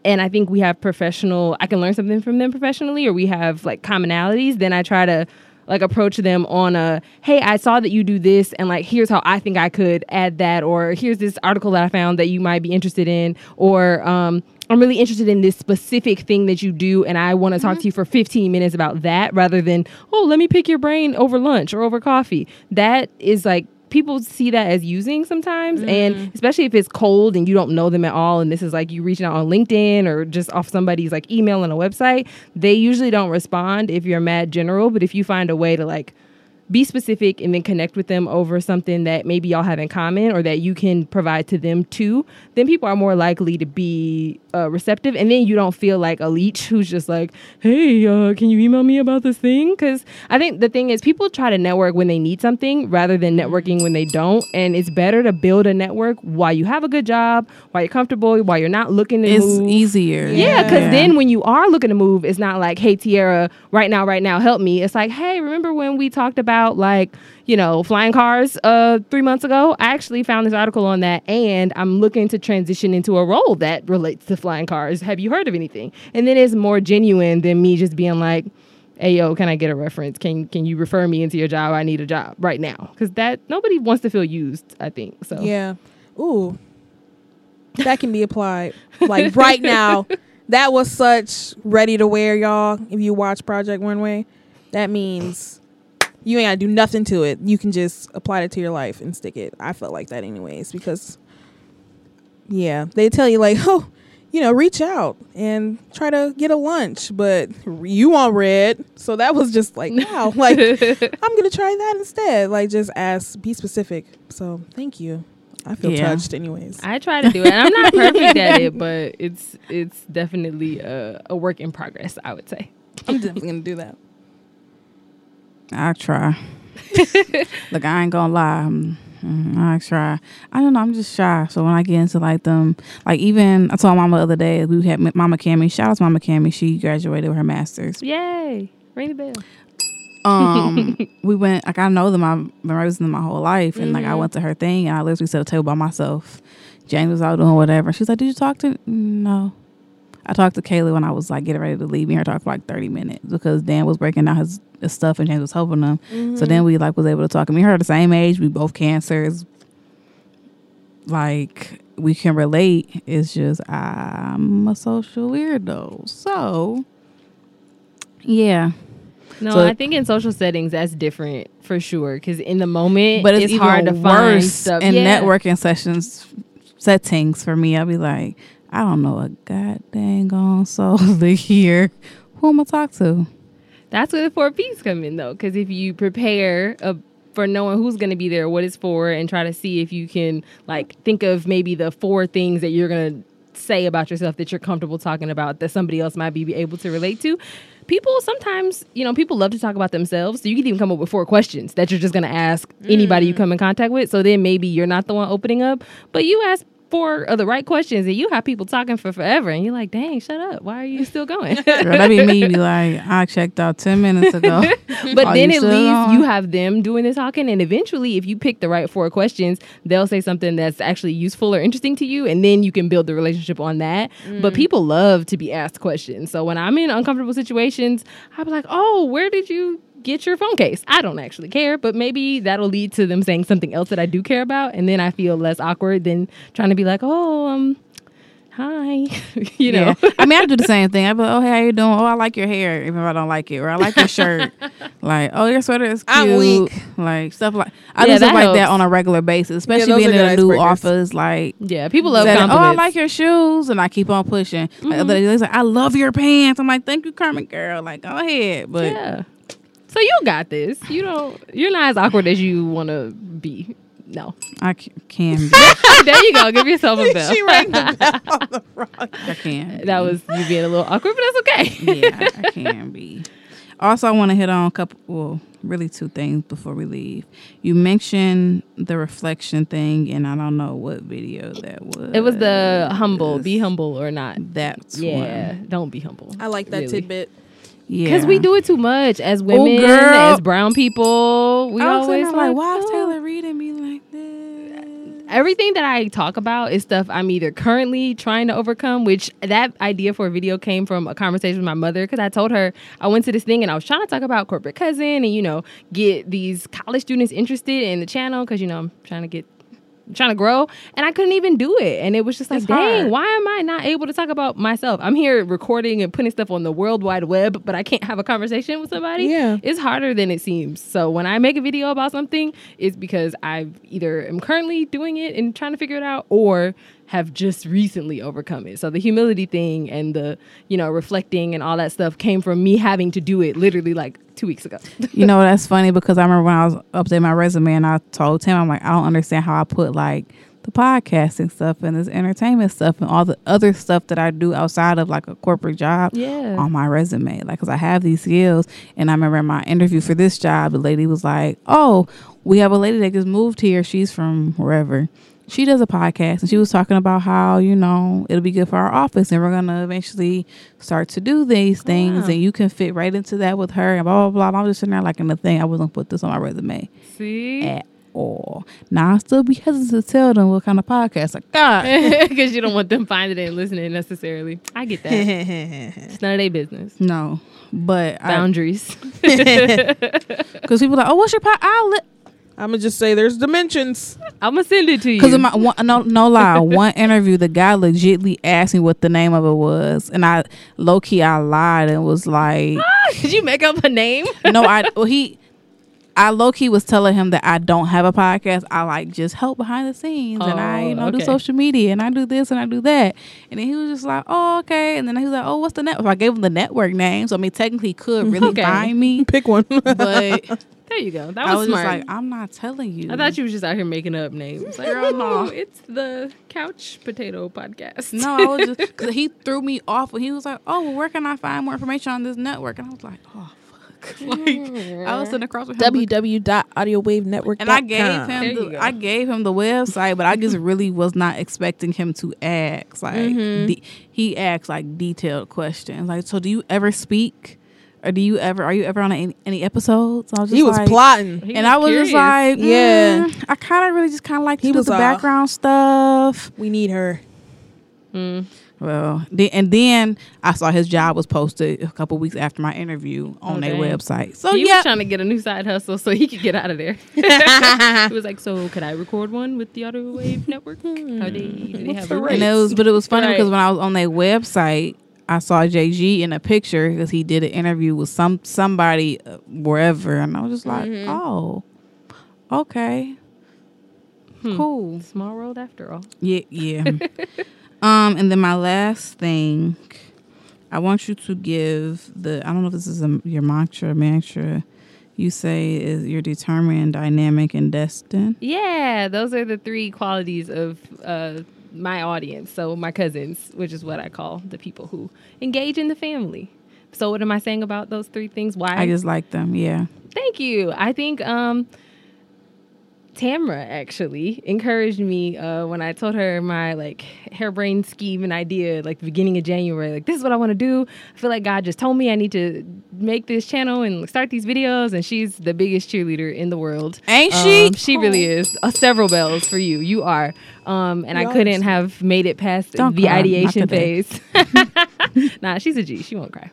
Speaker 3: and I think we have professional, I can learn something from them professionally, or we have like commonalities, then I try to like approach them on a, hey, I saw that you do this, and like here's how I think I could add that, or here's this article that I found that you might be interested in, or um, I'm really interested in this specific thing that you do, and I want to talk to you for 15 minutes about that, rather than, oh, let me pick your brain over lunch or over coffee. That is like people see that as using sometimes and mm. especially if it's cold and you don't know them at all and this is like you reaching out on linkedin or just off somebody's like email on a website they usually don't respond if you're mad general but if you find a way to like be specific and then connect with them over something that maybe y'all have in common or that you can provide to them too, then people are more likely to be uh, receptive. And then you don't feel like a leech who's just like, hey, uh, can you email me about this thing? Because I think the thing is, people try to network when they need something rather than networking when they don't. And it's better to build a network while you have a good job, while you're comfortable, while you're not looking to
Speaker 2: it's
Speaker 3: move.
Speaker 2: easier.
Speaker 3: Yeah, because then when you are looking to move, it's not like, hey, Tierra, right now, right now, help me. It's like, hey, remember when we talked about like, you know, flying cars uh, three months ago? I actually found this article on that, and I'm looking to transition into a role that relates to flying cars. Have you heard of anything? And then it's more genuine than me just being like, hey yo can i get a reference can can you refer me into your job i need a job right now because that nobody wants to feel used i think so
Speaker 1: Yeah. Ooh. That can be applied like right now. That was such ready to wear, y'all. If you watch Project Runway, that means you ain't gotta do nothing to it. You can just apply it to your life and stick it. I felt like that anyways because yeah, they tell you like, oh, you know, reach out and try to get a lunch, but you want red. So that was just like, wow, like I'm gonna try that instead. Like just ask, be specific. So thank you. I feel
Speaker 2: Yeah.
Speaker 1: touched, anyways.
Speaker 3: I try to do it. I'm not perfect at it, but it's it's definitely a, a work in progress. I would say.
Speaker 1: I'm definitely gonna do that.
Speaker 2: I try. Look, I ain't gonna lie. I'm, mm, I try. I don't know. I'm just shy. So when I get into like them, like even I told Mama the other day we had Mama Cammy. Shout out to Mama Cammy. She graduated with her master's.
Speaker 3: Yay! Ring the bell.
Speaker 2: Um, we went like I know them. I've been raising them my whole life, and like I went to her thing, and I literally sat at the table by myself. James was out doing whatever. She's like, "Did you talk to?" No. I talked to Kayla when I was like getting ready to leave. Me and her talked for like thirty minutes because Dan was breaking down his, his stuff and James was helping him. So then mm-hmm. we like was able to talk. And me and her the same age. We both cancers. Like we can relate. It's just I'm a social weirdo. So yeah.
Speaker 3: No,
Speaker 2: So-
Speaker 3: I think in social settings that's different for sure. Because in the moment,
Speaker 2: but it's,
Speaker 3: it's,
Speaker 2: even
Speaker 3: hard to find stuff.
Speaker 2: in
Speaker 3: Yeah.
Speaker 2: networking sessions settings for me. I'll be like, I don't know a goddamn on soul here. Who am I talk to?
Speaker 3: That's where the four P's come in, though. Because if you prepare uh for knowing who's going to be there, what it's for, and try to see if you can like think of maybe the four things that you're going to say about yourself that you're comfortable talking about that somebody else might be able to relate to. People sometimes, you know, people love to talk about themselves. So you can even come up with four questions that you're just going to ask anybody you come in contact with. So then maybe you're not the one opening up, but you ask four of the right questions, and you have people talking for forever, and you're like, dang, shut up. Why are you still going?
Speaker 2: Girl, that'd be me. Be like, I checked out ten minutes ago.
Speaker 3: but
Speaker 2: Are
Speaker 3: then
Speaker 2: you
Speaker 3: at least
Speaker 2: on?
Speaker 3: you have them doing the talking, and eventually, if you pick the right four questions, they'll say something that's actually useful or interesting to you, and then you can build the relationship on that. But mm. people love to be asked questions. So when I'm in uncomfortable situations, I'll be like, "Oh, where did you?" Get your phone case. I don't actually care, but maybe that'll lead to them saying something else that I do care about, and then I feel less awkward than trying to be like, "Oh, um, hi," you know.
Speaker 2: Yeah. I mean, I do the same thing. I be like, oh, hey, how you doing? Oh, I like your hair, even if I don't like it. Or I like your shirt. like, oh, your sweater is cute.
Speaker 1: I'm weak.
Speaker 2: Like, stuff like, I
Speaker 3: Yeah,
Speaker 2: do stuff
Speaker 3: that
Speaker 2: like that on a regular basis, especially
Speaker 1: those
Speaker 2: being
Speaker 1: are
Speaker 2: in a new
Speaker 1: icebreakers.
Speaker 2: office. Like,
Speaker 3: Yeah, people love
Speaker 2: said, oh, I like your shoes. And I keep on pushing. Like, other days, like, I love your pants. I'm like, thank you, Carmen girl. Like, go ahead. But
Speaker 3: yeah. So you got this. You don't. You're not as awkward as you want to be. No.
Speaker 2: I c- can be.
Speaker 3: there you go. Give yourself a bell.
Speaker 1: she rang the bell on the wrong.
Speaker 2: I can.
Speaker 3: that was you being a little awkward, but that's okay.
Speaker 2: yeah, I can be. Also, I want to hit on a couple, well, really two things before we leave. You mentioned the reflection thing, and I don't know what video that was.
Speaker 3: It was the humble. Be humble or not.
Speaker 2: That's
Speaker 3: Yeah.
Speaker 2: one.
Speaker 3: Don't be humble.
Speaker 1: I like that
Speaker 3: Really.
Speaker 1: tidbit.
Speaker 2: Yeah,
Speaker 3: Because we do it too much as oh, women,
Speaker 2: girl.
Speaker 3: as brown people. We always
Speaker 2: like,
Speaker 3: like,
Speaker 2: why is
Speaker 3: oh.
Speaker 2: Taylor reading me like this?
Speaker 3: everything that I talk about is stuff I'm either currently trying to overcome, which that idea for a video came from a conversation with my mother because I told her I went to this thing and I was trying to talk about corporate cousin and you know get these college students interested in the channel because you know I'm trying to get trying to grow and I couldn't even do it and it was just like
Speaker 2: It's
Speaker 3: dang
Speaker 2: hard.
Speaker 3: why am I not able to talk about myself I'm here recording and putting stuff on the world wide web but I can't have a conversation with somebody
Speaker 1: Yeah.
Speaker 3: it's harder than it seems. So when I make a video about something, it's because I've either am currently doing it and trying to figure it out or have just recently overcome it. So the humility thing and the, you know, reflecting and all that stuff came from me having to do it literally like two weeks ago.
Speaker 2: You know that's funny because I remember when I was updating my resume and I told Tim I'm like I don't understand how I put like the podcasting stuff and this entertainment stuff and all the other stuff that I do outside of like a corporate job
Speaker 3: Yeah.
Speaker 2: on my resume like because I have these skills and I remember in my interview for this job the lady was like oh we have a lady that just moved here she's from wherever she does a podcast and she was talking about how you know it'll be good for our office and we're gonna eventually start to do these things
Speaker 3: wow.
Speaker 2: and you can fit right into that with her and blah blah blah. I'm just sitting there like in the thing I wasn't put this on my resume
Speaker 3: See?
Speaker 2: at all. Now I still be hesitant to tell them what kind of podcast I got.
Speaker 3: Because you don't want them finding it and listening necessarily. I get that. it's none of their business.
Speaker 2: no, but
Speaker 3: Boundaries.
Speaker 2: because people are like, oh, what's your pod? I'll li-.
Speaker 1: I'm gonna just say there's dimensions.
Speaker 3: I'm going to send it to you.
Speaker 2: Because of my one, no no lie, one interview the guy legitly asked me what the name of it was, and I low key I lied and was like,
Speaker 3: Did you make up a name?
Speaker 2: no, I well he. I low key was telling him that I don't have a podcast. I like just help behind the scenes and I
Speaker 3: Oh,
Speaker 2: you know do social media and I do this and I do that. And then he was just like, oh okay. And then he was like, oh what's the network? I gave him the network name, so I mean technically he could really
Speaker 3: Okay.
Speaker 2: find me,
Speaker 1: Pick one.
Speaker 2: but
Speaker 3: There you go. That
Speaker 2: I
Speaker 3: was,
Speaker 2: was
Speaker 3: smart.
Speaker 2: just like, I'm not telling you.
Speaker 3: I thought you was just out here making up names. Like,
Speaker 2: Girl, no.
Speaker 3: oh, it's the Couch Potato Podcast.
Speaker 2: No, I was just because he threw me off when he was like, "Oh, well, where can I find more information on this network?" And I was like, "Oh, fuck!" like I was sitting across from him, look-
Speaker 1: www.audiowavenetwork.
Speaker 2: and I gave
Speaker 3: There
Speaker 2: him the,
Speaker 3: go.
Speaker 2: I gave him the website, but I just really was not expecting him to ask like
Speaker 3: Mm-hmm.
Speaker 2: de- he asked like detailed questions. Like, so do you ever speak, or do you ever are you ever on any, any episodes? I was just
Speaker 1: He was
Speaker 2: like,
Speaker 1: plotting.
Speaker 3: He
Speaker 2: and I was just like,
Speaker 1: Yeah.
Speaker 2: yeah, I kind of really just kind of like to
Speaker 1: He was,
Speaker 2: the
Speaker 1: uh,
Speaker 2: background stuff.
Speaker 1: We need her.
Speaker 3: Mm.
Speaker 2: Well, the- and then I saw his job was posted a couple weeks after my interview on
Speaker 3: Oh,
Speaker 2: their website. So
Speaker 3: he
Speaker 2: yeah,
Speaker 3: was trying to get a new side hustle so he could get out of there. he was like, "So, could I record one with the Audio Wave Network? How they do they have a
Speaker 1: the
Speaker 3: rate?"
Speaker 2: and it was, but it was funny
Speaker 3: Right.
Speaker 2: because when I was on their website, I saw JG in a picture because he did an interview with some somebody uh, wherever, and I was just like,
Speaker 3: Mm-hmm.
Speaker 2: oh, okay,
Speaker 3: Hmm.
Speaker 2: cool,
Speaker 3: Small world after all.
Speaker 2: yeah, yeah. um, and then my last thing, I want you to give the. I don't know if this is a, your mantra, mantra. You say is you're determined, dynamic, and destined.
Speaker 3: Yeah, those are the three qualities of uh, my audience. So my cousins, which is what I call the people who engage in the family. So what am I saying about those three things? Why?
Speaker 2: I just like them. Yeah.
Speaker 3: Thank you. I think um Tamra actually encouraged me uh, when I told her my like harebrained scheme and idea, like the beginning of January. Like this is what I want to do. I feel like God just told me I need to make this channel and start these videos. And she's the biggest cheerleader in the world.
Speaker 2: Ain't she?
Speaker 3: Um, she really is. Uh, several bells for you. You are. Um, and I couldn't have made it past
Speaker 2: Don't
Speaker 3: the ideation phase. nah, she's a G. She won't cry.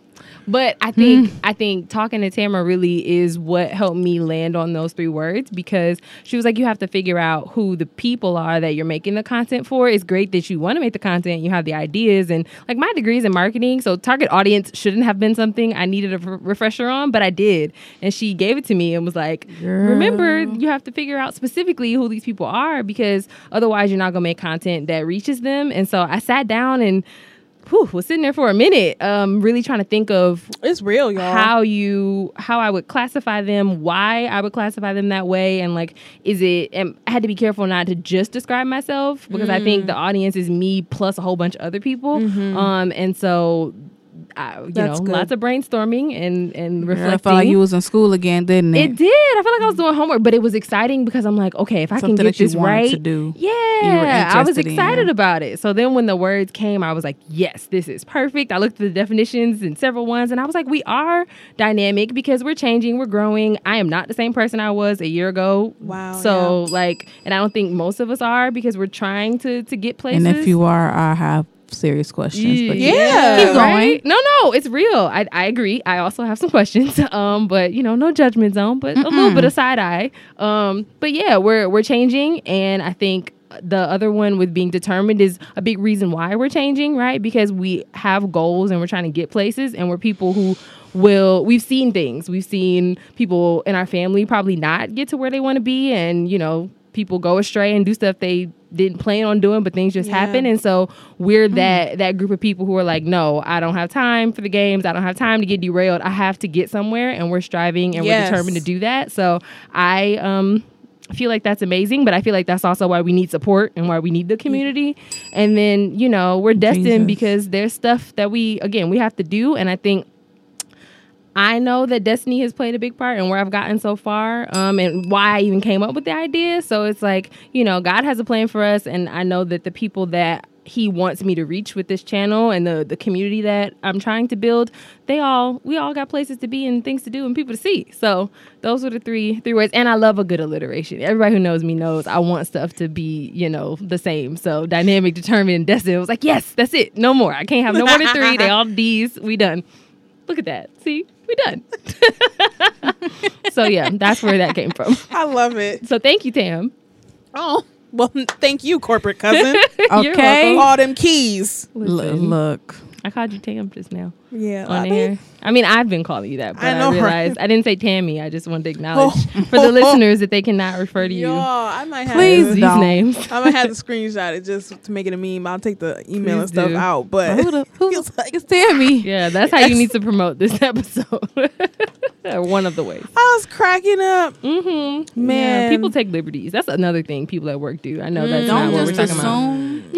Speaker 3: But I think
Speaker 2: Hmm.
Speaker 3: I think talking to Tamara really is what helped me land on those three words because she was like, you have to figure out who the people are that you're making the content for. It's great that you want to make the content, you have the ideas, and like my degrees in marketing, so target audience shouldn't have been something I needed a r- refresher on, but I did, and she gave it to me and was like, remember, you have to figure out specifically who these people are because otherwise you're not gonna make content that reaches them. And so I sat down and. Whew, was sitting there for a minute, um, really trying to think of
Speaker 1: It's real, y'all.
Speaker 3: how you how I would classify them, why I would classify them that way, and like is it? And I had to be careful not to just describe myself because I think the
Speaker 1: Mm.
Speaker 3: audience is me plus a whole bunch of other people, um, and so. I, you.
Speaker 1: That's
Speaker 3: know,
Speaker 1: good.
Speaker 3: lots of brainstorming and and reflecting.
Speaker 2: I felt like you was in school again, didn't it?
Speaker 3: It did. I felt like I was doing homework, but it was exciting because I'm like, okay, if I
Speaker 2: Something
Speaker 3: can get this right,
Speaker 2: to do.
Speaker 3: yeah, I was
Speaker 2: interested in.
Speaker 3: excited about it. So then when the words came, I was like, yes, this is perfect. I looked at the definitions and several ones, and I was like, we are dynamic because we're changing, we're growing. I am not the same person I was a year ago.
Speaker 1: Wow,
Speaker 3: So like, and I don't think most of us are because we're trying to to get places.
Speaker 2: And if you are, I have serious questions. But
Speaker 1: Yeah.
Speaker 2: keep going.
Speaker 3: Right? No, no, it's real. I, I agree. I also have some questions. Um, but you know, no judgment zone, but a little bit of side eye. Um, but yeah, we're we're changing, and I think the other one with being determined is a big reason why we're changing, right? Because we have goals and we're trying to get places, and we're people who will we've seen things we've seen people in our family probably not get to where they want to be and you know people go astray and do stuff they didn't plan on doing but things just
Speaker 1: Yeah.
Speaker 3: happen and so we're that that group of people who are like no i don't have time for the games. I don't have time to get derailed. I have to get somewhere and we're striving and
Speaker 1: Yes.
Speaker 3: we're determined to do that. So i um feel like that's amazing but i feel like that's also why we need support and why we need the community. And then you know we're destined
Speaker 2: Jesus.
Speaker 3: because there's stuff that we again we have to do. And i think I know that destiny has played a big part in where I've gotten so far, um, and why I even came up with the idea. So it's like, you know, God has a plan for us, and I know that the people that He wants me to reach with this channel and the the community that I'm trying to build, they all we all got places to be and things to do and people to see. So those are the three three words. And I love a good alliteration. Everybody who knows me knows I want stuff to be, you know, the same. So dynamic, determined, and destined. It was like, yes, that's it. No more. I can't have no more than three. They all D's. We done. Look at that. See, we done. so yeah, that's where that came from.
Speaker 1: I love it.
Speaker 3: So thank you, Tam.
Speaker 1: Oh, well, thank you, corporate cousin.
Speaker 3: You're
Speaker 2: Okay.
Speaker 1: All them keys.
Speaker 2: L- look,
Speaker 3: I called you Tam just now
Speaker 1: Yeah.
Speaker 3: on
Speaker 1: I mean.
Speaker 3: I mean, I've been calling you that, but
Speaker 1: I
Speaker 3: I,
Speaker 1: know, right?
Speaker 3: realized I didn't say Tammy. I just wanted to acknowledge
Speaker 1: Oh.
Speaker 3: for the listeners that they cannot refer to you
Speaker 1: Y'all, I might have
Speaker 2: Please
Speaker 1: to,
Speaker 3: these
Speaker 2: don't.
Speaker 3: names.
Speaker 1: I might have to screenshot it just to make it a meme. I'll take the email and stuff
Speaker 3: do.
Speaker 1: out, but
Speaker 2: who the, who
Speaker 1: feels like
Speaker 2: it's Tammy.
Speaker 3: Yeah, that's how you need to promote this episode. One of the ways.
Speaker 1: I was cracking up.
Speaker 3: Mm-hmm.
Speaker 1: Man.
Speaker 3: people take liberties. That's another thing people at work do. I know that's
Speaker 1: Mm.
Speaker 3: not
Speaker 2: Don't
Speaker 3: what we're talking about.
Speaker 2: assume.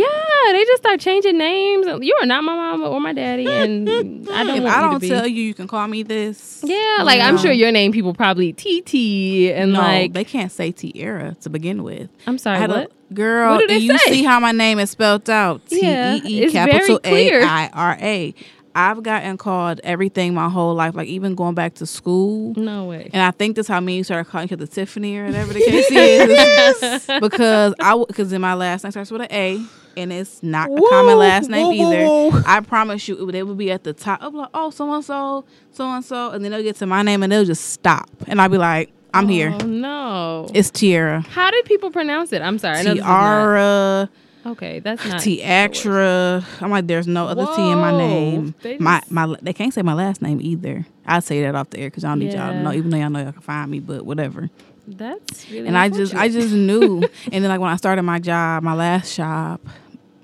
Speaker 3: Yeah, they just start changing names. You are not my mama or my daddy, and I don't
Speaker 2: I don't tell you, you can call me this.
Speaker 3: yeah, like I'm sure your name people probably TT and
Speaker 2: no,
Speaker 3: like
Speaker 2: they can't say Tierra to begin with.
Speaker 3: I'm sorry, what?
Speaker 2: a girl.
Speaker 3: What do they
Speaker 2: and you
Speaker 3: say?
Speaker 2: see how my name is spelled out? T E E capital. A I R A. I've gotten called everything my whole life, like even going back to school.
Speaker 3: No way.
Speaker 2: And I think that's how me started calling each other Tiffany or whatever the case is. because I because in my last name starts with an A and it's not a common last name
Speaker 1: woo,
Speaker 2: either.
Speaker 1: woo.
Speaker 2: I promise you, they would be at the top. I'll like, oh, so and so, so and so, and then they'll get to my name and they'll just stop, and I'll be like, I'm here.
Speaker 3: Oh no.
Speaker 2: It's Tierra,
Speaker 3: How did people pronounce it? I'm sorry. I know this is not-
Speaker 2: Tiara,
Speaker 3: Okay, that's not
Speaker 2: Tiatra. I'm like, there's no other T in my name.
Speaker 3: They
Speaker 2: My my, they can't say my last name either. I say that off the air because y'all need y'all to know, even though y'all know y'all can find me, but whatever.
Speaker 3: That's really
Speaker 2: and I just I just knew. and then like when I started my job, my last job,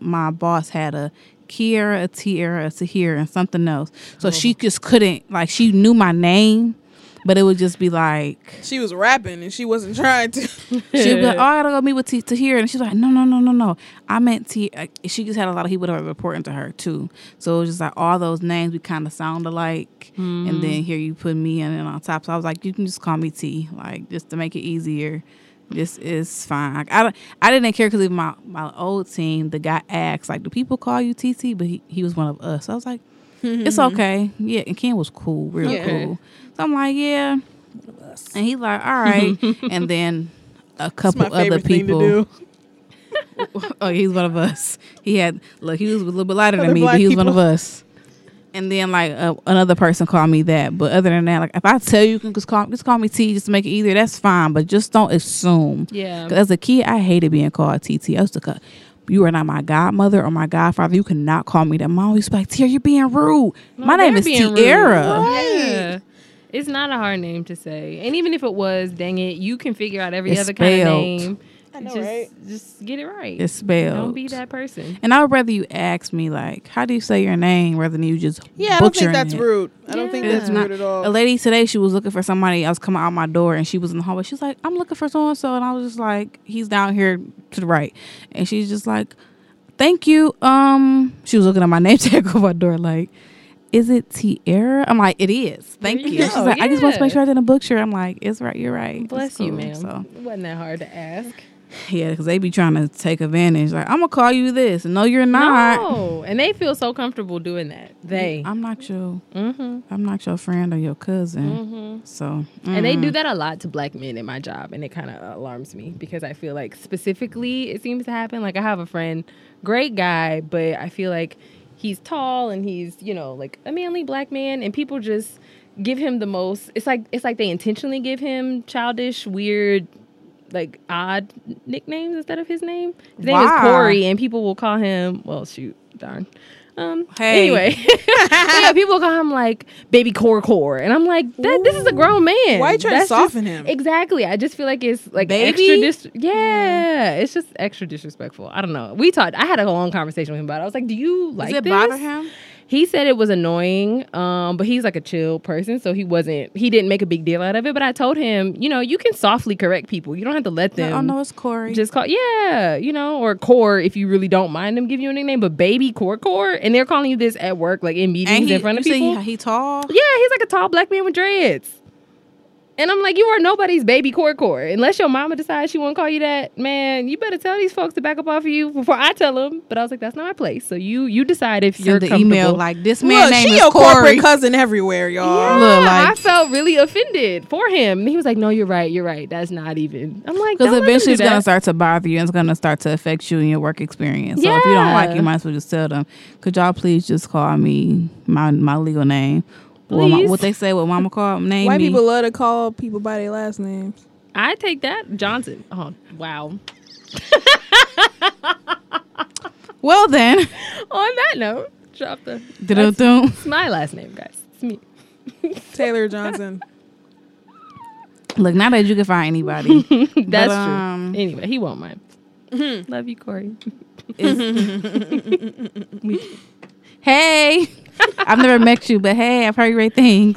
Speaker 2: my boss had a Kiera, a Tierra, a Tahir, and something else. So oh. she just couldn't like she knew my name, but it would just be like
Speaker 1: She was rapping and she wasn't trying to.
Speaker 2: she'd be like, "Oh, I gotta go meet with T- Tahir," and she's like, "No, no, no, no, no. I meant T." uh, She just had a lot of people that were reporting to her too. So it was just like all those names we kind of sound alike, and then here you put me in it on top. So I was like, "You can just call me T, like just to make it easier." This is fine. Like, I don't, I didn't care because my my old team, the guy asked like, "Do people call you TT?" But he, he was one of us. So I was like, "It's okay." Yeah, and Ken was cool, real
Speaker 3: Yeah.
Speaker 2: cool. So I'm like, "Yeah," and he's like, "All right." and then a couple
Speaker 1: my
Speaker 2: other
Speaker 1: favorite thing
Speaker 2: people.
Speaker 1: to do.
Speaker 2: Oh, he's one of us. He had look. He was a little bit lighter than me, but he was one of us. And then like uh, another person called me that, but other than that, like if I tell you, you can just call just call me T, just to make it easier. That's fine, but just don't assume.
Speaker 3: Yeah.
Speaker 2: 'Cause as a kid, I hated being called TT. I used to call, you are not my godmother or my godfather. You cannot call me that. Mom used to be like, Tia, you're being rude. my name is
Speaker 3: being rude.
Speaker 2: Tiara.
Speaker 3: Yeah. It's not a hard name to say. And even if it was, dang it, you can figure out every
Speaker 2: It's
Speaker 3: other kind of name.
Speaker 1: I know,
Speaker 3: just,
Speaker 1: right?
Speaker 3: just get it right.
Speaker 2: It's spelled.
Speaker 3: Don't be that person.
Speaker 2: And I would rather you ask me like, how do you say your name, rather than you just
Speaker 1: Yeah, I don't think that's
Speaker 2: it.
Speaker 1: rude. I don't think
Speaker 3: Yeah.
Speaker 1: that's
Speaker 2: not-
Speaker 1: rude at all.
Speaker 2: A lady today, she was looking for somebody else coming out my door, and she was in the hallway. She's like, "I'm looking for so and so," and I was just like, "He's down here to the right," and she's just like, "Thank you." Um, she was looking at my name tag on my door, like, "Is it Tiara?" I'm like, "It is." Thank you.
Speaker 3: you
Speaker 2: She's like, "I just want to make sure I didn't butcher." I'm like, "It's right. You're right."
Speaker 3: Bless
Speaker 2: It's
Speaker 3: you,
Speaker 2: cool."
Speaker 3: ma'am.
Speaker 2: So
Speaker 3: It wasn't that hard to ask.
Speaker 2: yeah, because they be trying to take advantage. Like, I'm gonna call you this, and no, you're not.
Speaker 3: No. And they feel so comfortable doing that. They.
Speaker 2: I'm not your.
Speaker 3: Mm-hmm.
Speaker 2: I'm not your friend or your cousin.
Speaker 3: Mm-hmm.
Speaker 2: So,
Speaker 3: And they do
Speaker 2: mm.
Speaker 3: that a lot to black men in my job, and it kind of alarms me because I feel like specifically it seems to happen. Like I have a friend, great guy, but I feel like he's tall and he's you know like a manly black man, and people just give him the most. It's like it's like they intentionally give him childish, weird, like odd nicknames instead of his name. His name is Corey, and people will call him. Well, shoot, darn. Um.
Speaker 2: Hey.
Speaker 3: Anyway, yeah, people call him like Baby Core Core, and I'm like, that, this is a grown man.
Speaker 1: Why are you trying to
Speaker 3: That's just-
Speaker 1: soften him?
Speaker 3: Exactly. I just feel like it's like
Speaker 2: Baby?
Speaker 3: extra. Dis- yeah, it's just extra disrespectful. I don't know. We talked. I had a long conversation with him about. it. I was like, "Do you like
Speaker 2: Does it
Speaker 3: this?
Speaker 2: bother him?
Speaker 3: He said it was annoying, um, but he's like a chill person, so he wasn't. He didn't make a big deal out of it. But I told him, you know, you can softly correct people. You don't have to let them.
Speaker 2: oh no, it's Corey.
Speaker 3: Just call, yeah, you know, or core if you really don't mind them give you a nickname, but baby core core, and they're calling you this at work, like in meetings
Speaker 2: and he,
Speaker 3: in front of people.
Speaker 2: He, he tall.
Speaker 3: Yeah, he's like a tall black man with dreads. And I'm like, you are nobody's baby core core. Unless your mama decides she won't call you that, man, you better tell these folks to back up off of you before I tell them. But I was like, that's not my place. So you you decide if you're
Speaker 2: the email like this man
Speaker 1: Look,
Speaker 2: name
Speaker 1: she
Speaker 2: is
Speaker 1: your
Speaker 2: Corey.
Speaker 1: corporate cousin everywhere, y'all.
Speaker 3: yeah,
Speaker 2: Look, like-
Speaker 3: I felt really offended for him. And he was like, no, you're right, you're right. That's not even. I'm like,
Speaker 2: Because
Speaker 3: don't let them
Speaker 2: eventually it's gonna start to bother you and it's gonna start to affect you in your work experience. So if you don't like it, you might as well just tell them. Could y'all please just call me my my legal name? Well, my,
Speaker 3: Please.
Speaker 2: what they say, what mama called name
Speaker 1: White
Speaker 2: me.
Speaker 1: people love to call people by their last names.
Speaker 3: I take that Johnson. Oh wow.
Speaker 2: well then,
Speaker 3: On that note, drop the. It's my last name, guys. It's me.
Speaker 1: Taylor Johnson.
Speaker 2: look now that you can find anybody.
Speaker 3: That's
Speaker 2: But,
Speaker 3: true.
Speaker 2: um,
Speaker 3: Anyway, he won't mind. Love you, Corey.
Speaker 2: Hey, I've never met you, but hey, I've heard great things.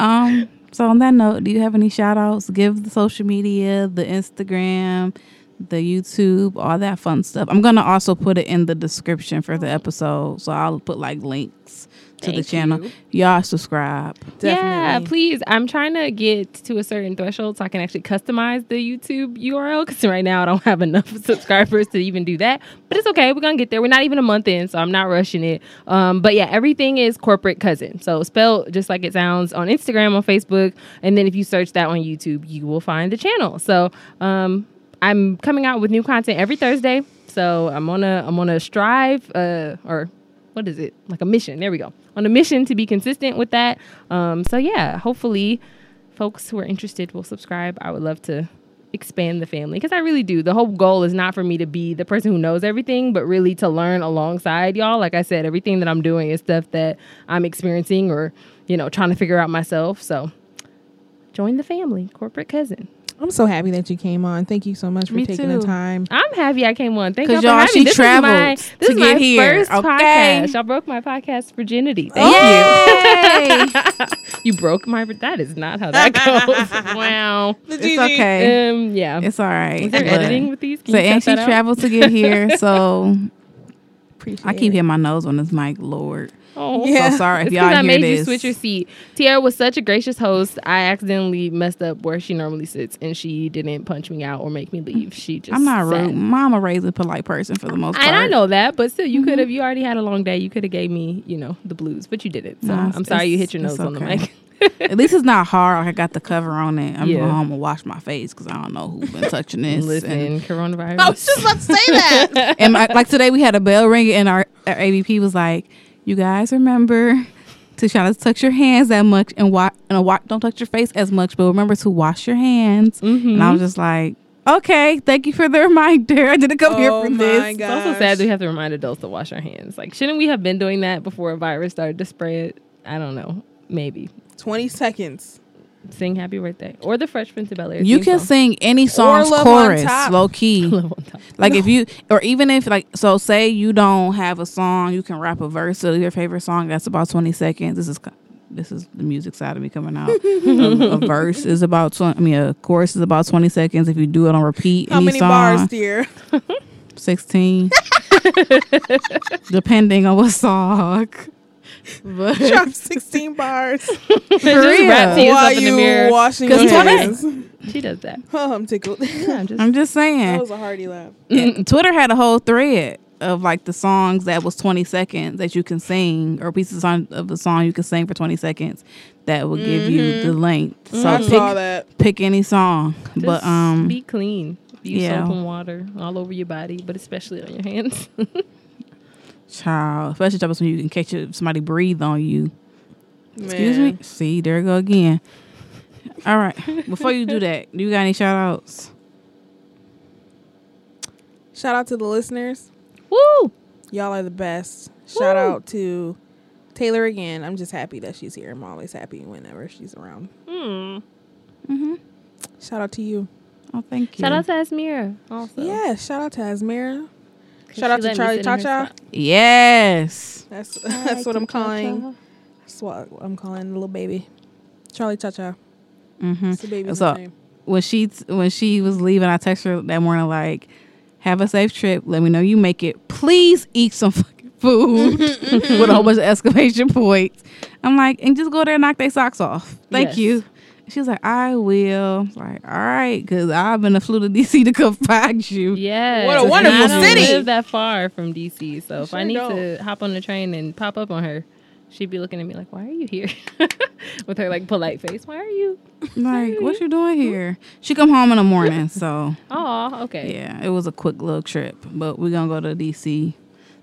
Speaker 2: um. So on that note, do you have any shout outs? Give the social media, the Instagram, the YouTube, all that fun stuff. I'm gonna also put it in the description for the episode, so I'll put like links to the channel.
Speaker 3: you.
Speaker 2: Y'all subscribe.
Speaker 3: Yeah, please. I'm trying to get to a certain threshold so I can actually customize the YouTube URL because right now I don't have enough subscribers to even do that. But it's okay. We're going to get there. We're not even a month in, so I'm not rushing it. Um, but yeah, everything is corporate cousin. So spelled just like it sounds on Instagram, on Facebook. And then if you search that on YouTube, you will find the channel. So um, I'm coming out with new content every Thursday. So I'm on a I'm on a strive uh, or what is it? Like a mission. There we go. On a mission to be consistent with that. Um so yeah hopefully folks who are interested will subscribe. I would love to expand the family because i really do. The whole goal is not for me to be the person who knows everything but really to learn alongside y'all. Like i said everything that i'm doing is stuff that i'm experiencing or you know trying to figure out myself. So join the family. Corporate cousin
Speaker 1: I'm so happy that you came on. Thank you so much for
Speaker 2: Me
Speaker 1: taking
Speaker 2: too.
Speaker 1: the time.
Speaker 3: I'm happy I came on. Thank
Speaker 2: 'Cause
Speaker 3: y'all for
Speaker 2: y'all,
Speaker 3: having
Speaker 2: she
Speaker 3: me. This is my, this
Speaker 2: to
Speaker 3: is
Speaker 2: get
Speaker 3: my
Speaker 2: here,
Speaker 3: first
Speaker 2: okay?
Speaker 3: podcast. Y'all broke my podcast virginity. Thank
Speaker 2: Yay!
Speaker 3: you. you broke my. That is not how that goes. wow.
Speaker 2: It's okay.
Speaker 3: Um. Yeah.
Speaker 2: It's all right.
Speaker 3: is there
Speaker 2: But-
Speaker 3: editing with these? Can
Speaker 2: So and she traveled to get here. So
Speaker 1: Appreciate
Speaker 2: I keep
Speaker 1: it.
Speaker 2: hitting my nose on this mic, Lord.
Speaker 3: Oh,
Speaker 1: Yeah.
Speaker 2: So sorry if y'all
Speaker 3: because I
Speaker 2: hear
Speaker 3: made you switch your seat. Tiara was such a gracious host. I accidentally messed up where she normally sits, and she didn't punch me out or make me leave. She just
Speaker 2: I'm not rude. Mama raised a polite person for the most part.
Speaker 3: And I know that, but still,
Speaker 2: Mm-hmm.
Speaker 3: you could have. You already had a long day. You could have gave me, you know, the blues, but you didn't. So
Speaker 2: Nah, it's-
Speaker 3: I'm sorry you hit your nose
Speaker 2: it's
Speaker 3: on the mic.
Speaker 2: At least it's not hard. Like I got the cover on it. I'm
Speaker 3: Yeah.
Speaker 2: going home and wash my face because I don't know who's been touching this.
Speaker 3: Listen,
Speaker 2: And,
Speaker 3: coronavirus.
Speaker 1: I was just about to say that.
Speaker 2: and my, like today we had a bell ring and our, our AVP was like, "You guys remember to try to touch your hands that much and wa- and wa- don't touch your face as much, but remember to wash your hands."
Speaker 3: Mhm.
Speaker 2: And I was just like, "Okay, thank you for the reminder. I didn't come here
Speaker 1: Oh
Speaker 2: for
Speaker 1: my
Speaker 2: this."
Speaker 1: God.
Speaker 3: It's also sad that we have to remind adults to wash our hands. Like, shouldn't we have been doing that before a virus started to spread? I don't know. Maybe.
Speaker 1: 20 seconds.
Speaker 3: Sing Happy Birthday or the Fresh Prince of Bel Air.
Speaker 2: You can
Speaker 3: song.
Speaker 2: sing any song's
Speaker 1: Love
Speaker 2: chorus, low key.
Speaker 3: Love on top.
Speaker 2: Like if you, or even if like, so say you don't have a song, you can rap a verse of your favorite song. That's about twenty seconds. This is this is the music side of me coming out. a, a verse is about twenty. I mean, a chorus is about twenty seconds. If you do it on repeat,
Speaker 1: How
Speaker 2: any
Speaker 1: many
Speaker 2: song,
Speaker 1: bars, dear?
Speaker 2: sixteen, depending on what song. But
Speaker 1: Drop 16 bars
Speaker 3: Just rap to
Speaker 2: real.
Speaker 3: yourself
Speaker 1: while
Speaker 3: in the
Speaker 1: you
Speaker 3: mirror.
Speaker 1: washing
Speaker 2: 'Cause
Speaker 1: your
Speaker 2: 20
Speaker 1: hands.
Speaker 3: She does that.
Speaker 1: Oh, I'm tickled.
Speaker 3: Yeah, I'm just
Speaker 2: I'm just
Speaker 1: that was a hearty laugh.
Speaker 2: Yeah, Twitter had a whole thread of like the songs that was 20 seconds that you can sing or pieces on, of a song you can sing for 20 seconds that will give you the length. So
Speaker 1: I
Speaker 2: pick,
Speaker 1: saw that.
Speaker 2: pick any song.
Speaker 3: Just
Speaker 2: but um
Speaker 3: be clean. Use
Speaker 2: yeah.
Speaker 3: soap and water all over your body, but especially on your hands.
Speaker 2: Child, especially type of when you can catch it, somebody breathe on you. Excuse me. See, there you go again. All right. Before you do that, do you got any shout outs?
Speaker 1: Shout out to the listeners.
Speaker 3: Woo!
Speaker 1: Y'all are the best. Shout
Speaker 3: Woo.
Speaker 1: out to Taylor again. I'm just happy that she's here. I'm always happy whenever she's around.
Speaker 3: Hmm.
Speaker 2: Mm-hmm.
Speaker 1: Shout out to you.
Speaker 2: Oh, thank you.
Speaker 3: Shout out to Asmira also.
Speaker 1: Yeah, shout out to Asmira.
Speaker 3: 'Cause
Speaker 1: Shout out to Charlie
Speaker 3: sit
Speaker 1: Cha-Cha.
Speaker 2: Yes.
Speaker 1: That's that's what I'm calling.
Speaker 3: Cha-cha.
Speaker 1: That's what I'm calling the little baby. Charlie Cha Cha.
Speaker 2: Mm-hmm.
Speaker 1: It's the baby's
Speaker 2: So-
Speaker 1: name.
Speaker 2: when she when she was leaving, I texted her that morning like, "Have a safe trip. Let me know you make it. Please eat some fucking food with a whole bunch of exclamation points." I'm like, and just go there and knock their socks off. Thank
Speaker 3: Yes.
Speaker 2: you. She was like, "I will." I like, all right, because I've been a flew to DC to come find you.
Speaker 3: Yeah.
Speaker 1: What a wonderful
Speaker 3: I don't
Speaker 1: city.
Speaker 3: live that far from DC, so if I need
Speaker 1: don't.
Speaker 3: to hop on the train and pop up on her, she'd be looking at me like, "Why are you here?" With her like polite face. Why are you?
Speaker 2: Like, what you doing here? She come home in the morning, so
Speaker 3: Oh, okay.
Speaker 2: yeah, it was a quick little trip. But we're gonna go to DC,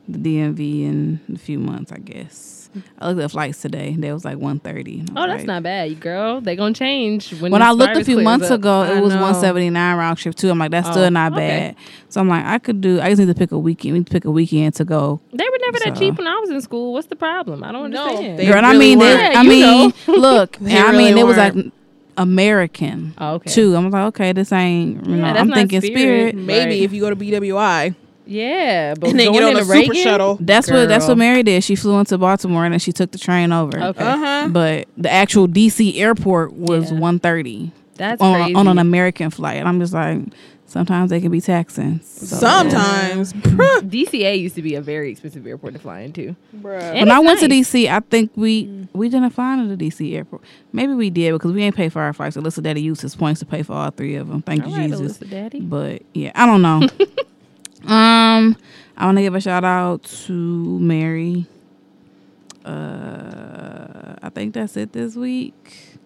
Speaker 2: the DMV in a few months, I guess. I looked at flights today. They was like one thirty.
Speaker 3: Oh, that's not bad, girl. They gonna change when.
Speaker 2: when I looked a few months
Speaker 3: up.
Speaker 2: ago,
Speaker 3: I
Speaker 2: it was
Speaker 3: know.
Speaker 2: 179 round trip too. I'm like, that's
Speaker 3: Oh,
Speaker 2: still not
Speaker 3: okay.
Speaker 2: bad. So I'm like, I could do. I just need to pick a weekend. We need to pick a weekend to go.
Speaker 3: They were never that cheap when I was in school. What's the problem? I don't
Speaker 1: No,
Speaker 3: understand.
Speaker 1: They
Speaker 2: Girl, and I mean, they.
Speaker 3: Yeah,
Speaker 2: I mean,
Speaker 3: know.
Speaker 2: look,
Speaker 1: They
Speaker 2: I
Speaker 1: really
Speaker 2: mean, it was like. American
Speaker 3: Oh, okay.
Speaker 2: too. I'm like, okay, this ain't. You
Speaker 3: Yeah,
Speaker 2: know,
Speaker 3: that's
Speaker 2: I'm thinking
Speaker 3: Spirit.
Speaker 2: spirit.
Speaker 1: Maybe
Speaker 3: Right.
Speaker 1: if you go to BWI
Speaker 3: Yeah, but
Speaker 1: and then
Speaker 3: going
Speaker 1: get on
Speaker 3: into
Speaker 1: the super shuttle.
Speaker 2: That's what that's what Mary did. She flew into Baltimore and then she took the train over.
Speaker 3: Okay,
Speaker 1: Uh huh.
Speaker 2: But the actual DC airport was
Speaker 3: Yeah.
Speaker 2: 130
Speaker 3: that's
Speaker 2: on,
Speaker 3: crazy.
Speaker 2: on an American flight. And I'm just like, sometimes they can be taxing. So-
Speaker 1: Sometimes,
Speaker 3: DCA used to be a very expensive airport to fly into.
Speaker 1: bruh.
Speaker 2: When I
Speaker 3: it's
Speaker 2: went to. DC, I think we we didn't fly into the DC airport. Maybe we did because we ain't pay for our flights. Alyssa Daddy used his points to pay for all three of them. Thank
Speaker 3: All
Speaker 2: you,
Speaker 3: right,
Speaker 2: Jesus.
Speaker 3: Alyssa Daddy.
Speaker 2: But yeah, I don't know. um, I want to give a shout out to Mary. Uh, I think that's it this week.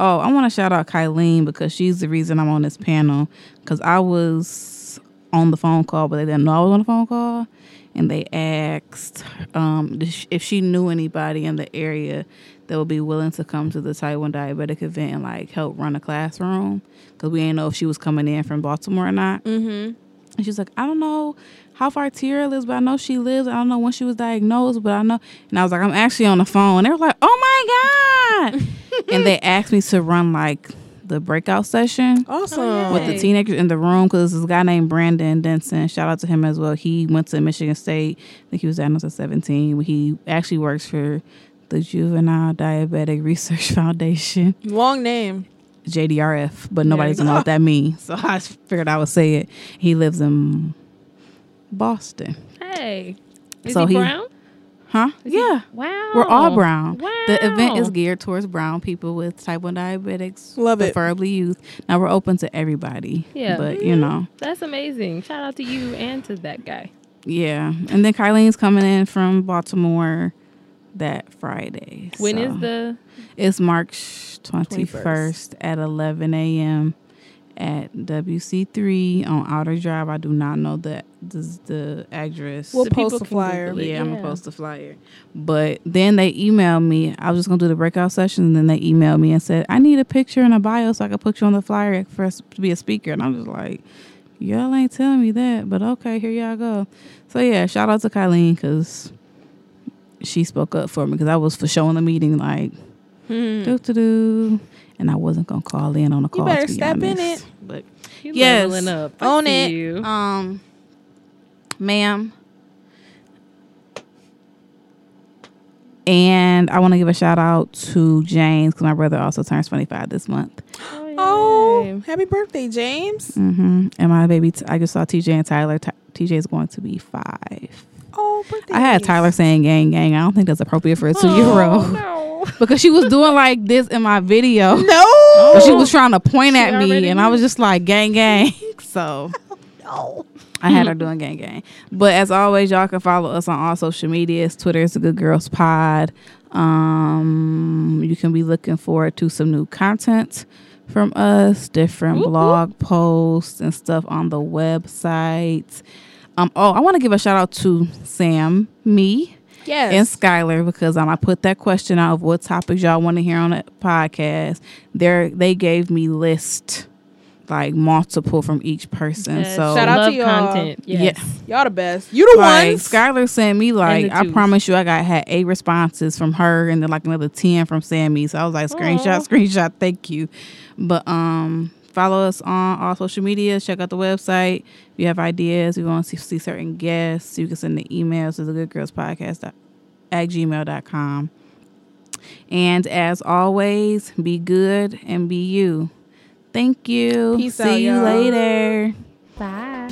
Speaker 2: Oh, I want to shout out Kylene because she's the reason I'm on this panel. Because I was on the phone call, but they didn't know I was on the phone call, and they asked um, if she knew anybody in the area that would be willing to come to the Type 1 diabetic event and like help run a classroom. Because we didn't know if she was coming in from Baltimore or not.
Speaker 1: Mm-hmm.
Speaker 2: And she's like, I don't know how far Tiara lives, but I know she lives. I don't know when she was diagnosed, but I know. And I was like, I'm actually on the phone. And they were like, Oh my God. and they asked me to run like the breakout session oh,
Speaker 1: Awesome.
Speaker 2: Oh, with the
Speaker 3: Hey.
Speaker 2: teenagers in the room because this guy named Brandon Denson. Shout out to him as well. He went to Michigan State. I think he was diagnosed at 17. He actually works for the Juvenile Diabetic Research Foundation.
Speaker 1: Long name.
Speaker 2: JDRF, but nobody doesn't know what that means. So I figured I would say it. He lives in Boston.
Speaker 3: Hey, Is
Speaker 2: so
Speaker 3: he,
Speaker 2: he,
Speaker 3: brown?
Speaker 2: huh?
Speaker 3: Is he-
Speaker 2: yeah,
Speaker 3: Wow.
Speaker 2: we're all brown.
Speaker 3: Wow.
Speaker 2: The event is geared towards brown people with type 1 diabetics,
Speaker 1: Love it.
Speaker 2: preferably youth. Now we're open to everybody.
Speaker 3: Yeah.
Speaker 2: But, you know, mm,
Speaker 3: That's amazing. Shout out to you and to that guy.
Speaker 2: yeah. And then Kylene's coming in from Baltimore that Friday.
Speaker 3: When is
Speaker 2: so
Speaker 3: the
Speaker 2: It's March 21st, at 11 a.m. at WC3 on Outer Drive. I do not know the, the, the address.
Speaker 1: We'll
Speaker 3: The
Speaker 1: post a flyer.
Speaker 3: Google it.
Speaker 2: Yeah, I'm
Speaker 3: Yeah.
Speaker 2: gonna post the flyer. But then they emailed me. I was just gonna do the breakout session, and then they emailed me and said, "I need a picture and a bio so I can put you on the flyer for us to be a speaker." And I'm just like, "Y'all ain't telling me that, but okay, here y'all go." So yeah, shout out to Kylie because she spoke up for me because I was for showing the meeting like
Speaker 1: Hmm.
Speaker 2: do do do, and I wasn't gonna call in on a call.
Speaker 1: You better
Speaker 2: to be
Speaker 1: step in it.
Speaker 2: But
Speaker 3: you
Speaker 2: Yes.
Speaker 3: leveling up? I
Speaker 1: Own
Speaker 3: see
Speaker 1: it.
Speaker 3: You.
Speaker 2: um, ma'am. And I want to give a shout out to James because my brother also turns 25 this month.
Speaker 1: Oh,
Speaker 3: yay.
Speaker 1: happy birthday, James.
Speaker 2: Mm-hmm. And my baby, t- I just saw TJ and Tyler. T- TJ is going to be five.
Speaker 1: Oh, birthday.
Speaker 2: I had Tyler saying gang, gang. I don't think that's appropriate for a two year
Speaker 3: Oh,
Speaker 2: old
Speaker 3: no.
Speaker 2: because she was doing like this in my video.
Speaker 1: No.
Speaker 2: She was trying to point
Speaker 3: She
Speaker 2: at me, and I was just like, gang, gang. So
Speaker 1: No.
Speaker 2: I had her doing gang gang. But as always, y'all can follow us on all social medias. Twitter is the Good Girls Pod. Um, you can be looking forward to some new content from us, different
Speaker 3: Whoop,
Speaker 2: blog posts and stuff on the website. Um, oh, I want to give a shout out to Sam, me,
Speaker 1: Yes.
Speaker 2: and Skylar because um, I put that question out of what topics y'all want to hear on the podcast. There, they gave me list like multiple from each person.
Speaker 3: Yes.
Speaker 2: So
Speaker 1: Shout out to
Speaker 3: Love
Speaker 1: y'all.
Speaker 3: content. Yes.
Speaker 2: Yeah.
Speaker 1: Y'all the best. You the
Speaker 2: like
Speaker 1: ones.
Speaker 2: Skylar sent me like I promise you I got had eight responses from her and then like another ten from Sammy. So I was like screenshot,
Speaker 3: Aw.
Speaker 2: screenshot, thank you. But um follow us on all social media, check out the website. If you have ideas, we want to see, see certain guests, you can send the emails to the good girls podcast at gmail.com. And as always, be good and be you. Thank you.
Speaker 1: Peace
Speaker 2: See
Speaker 1: out,
Speaker 2: you
Speaker 1: y'all.
Speaker 2: later.
Speaker 3: Bye.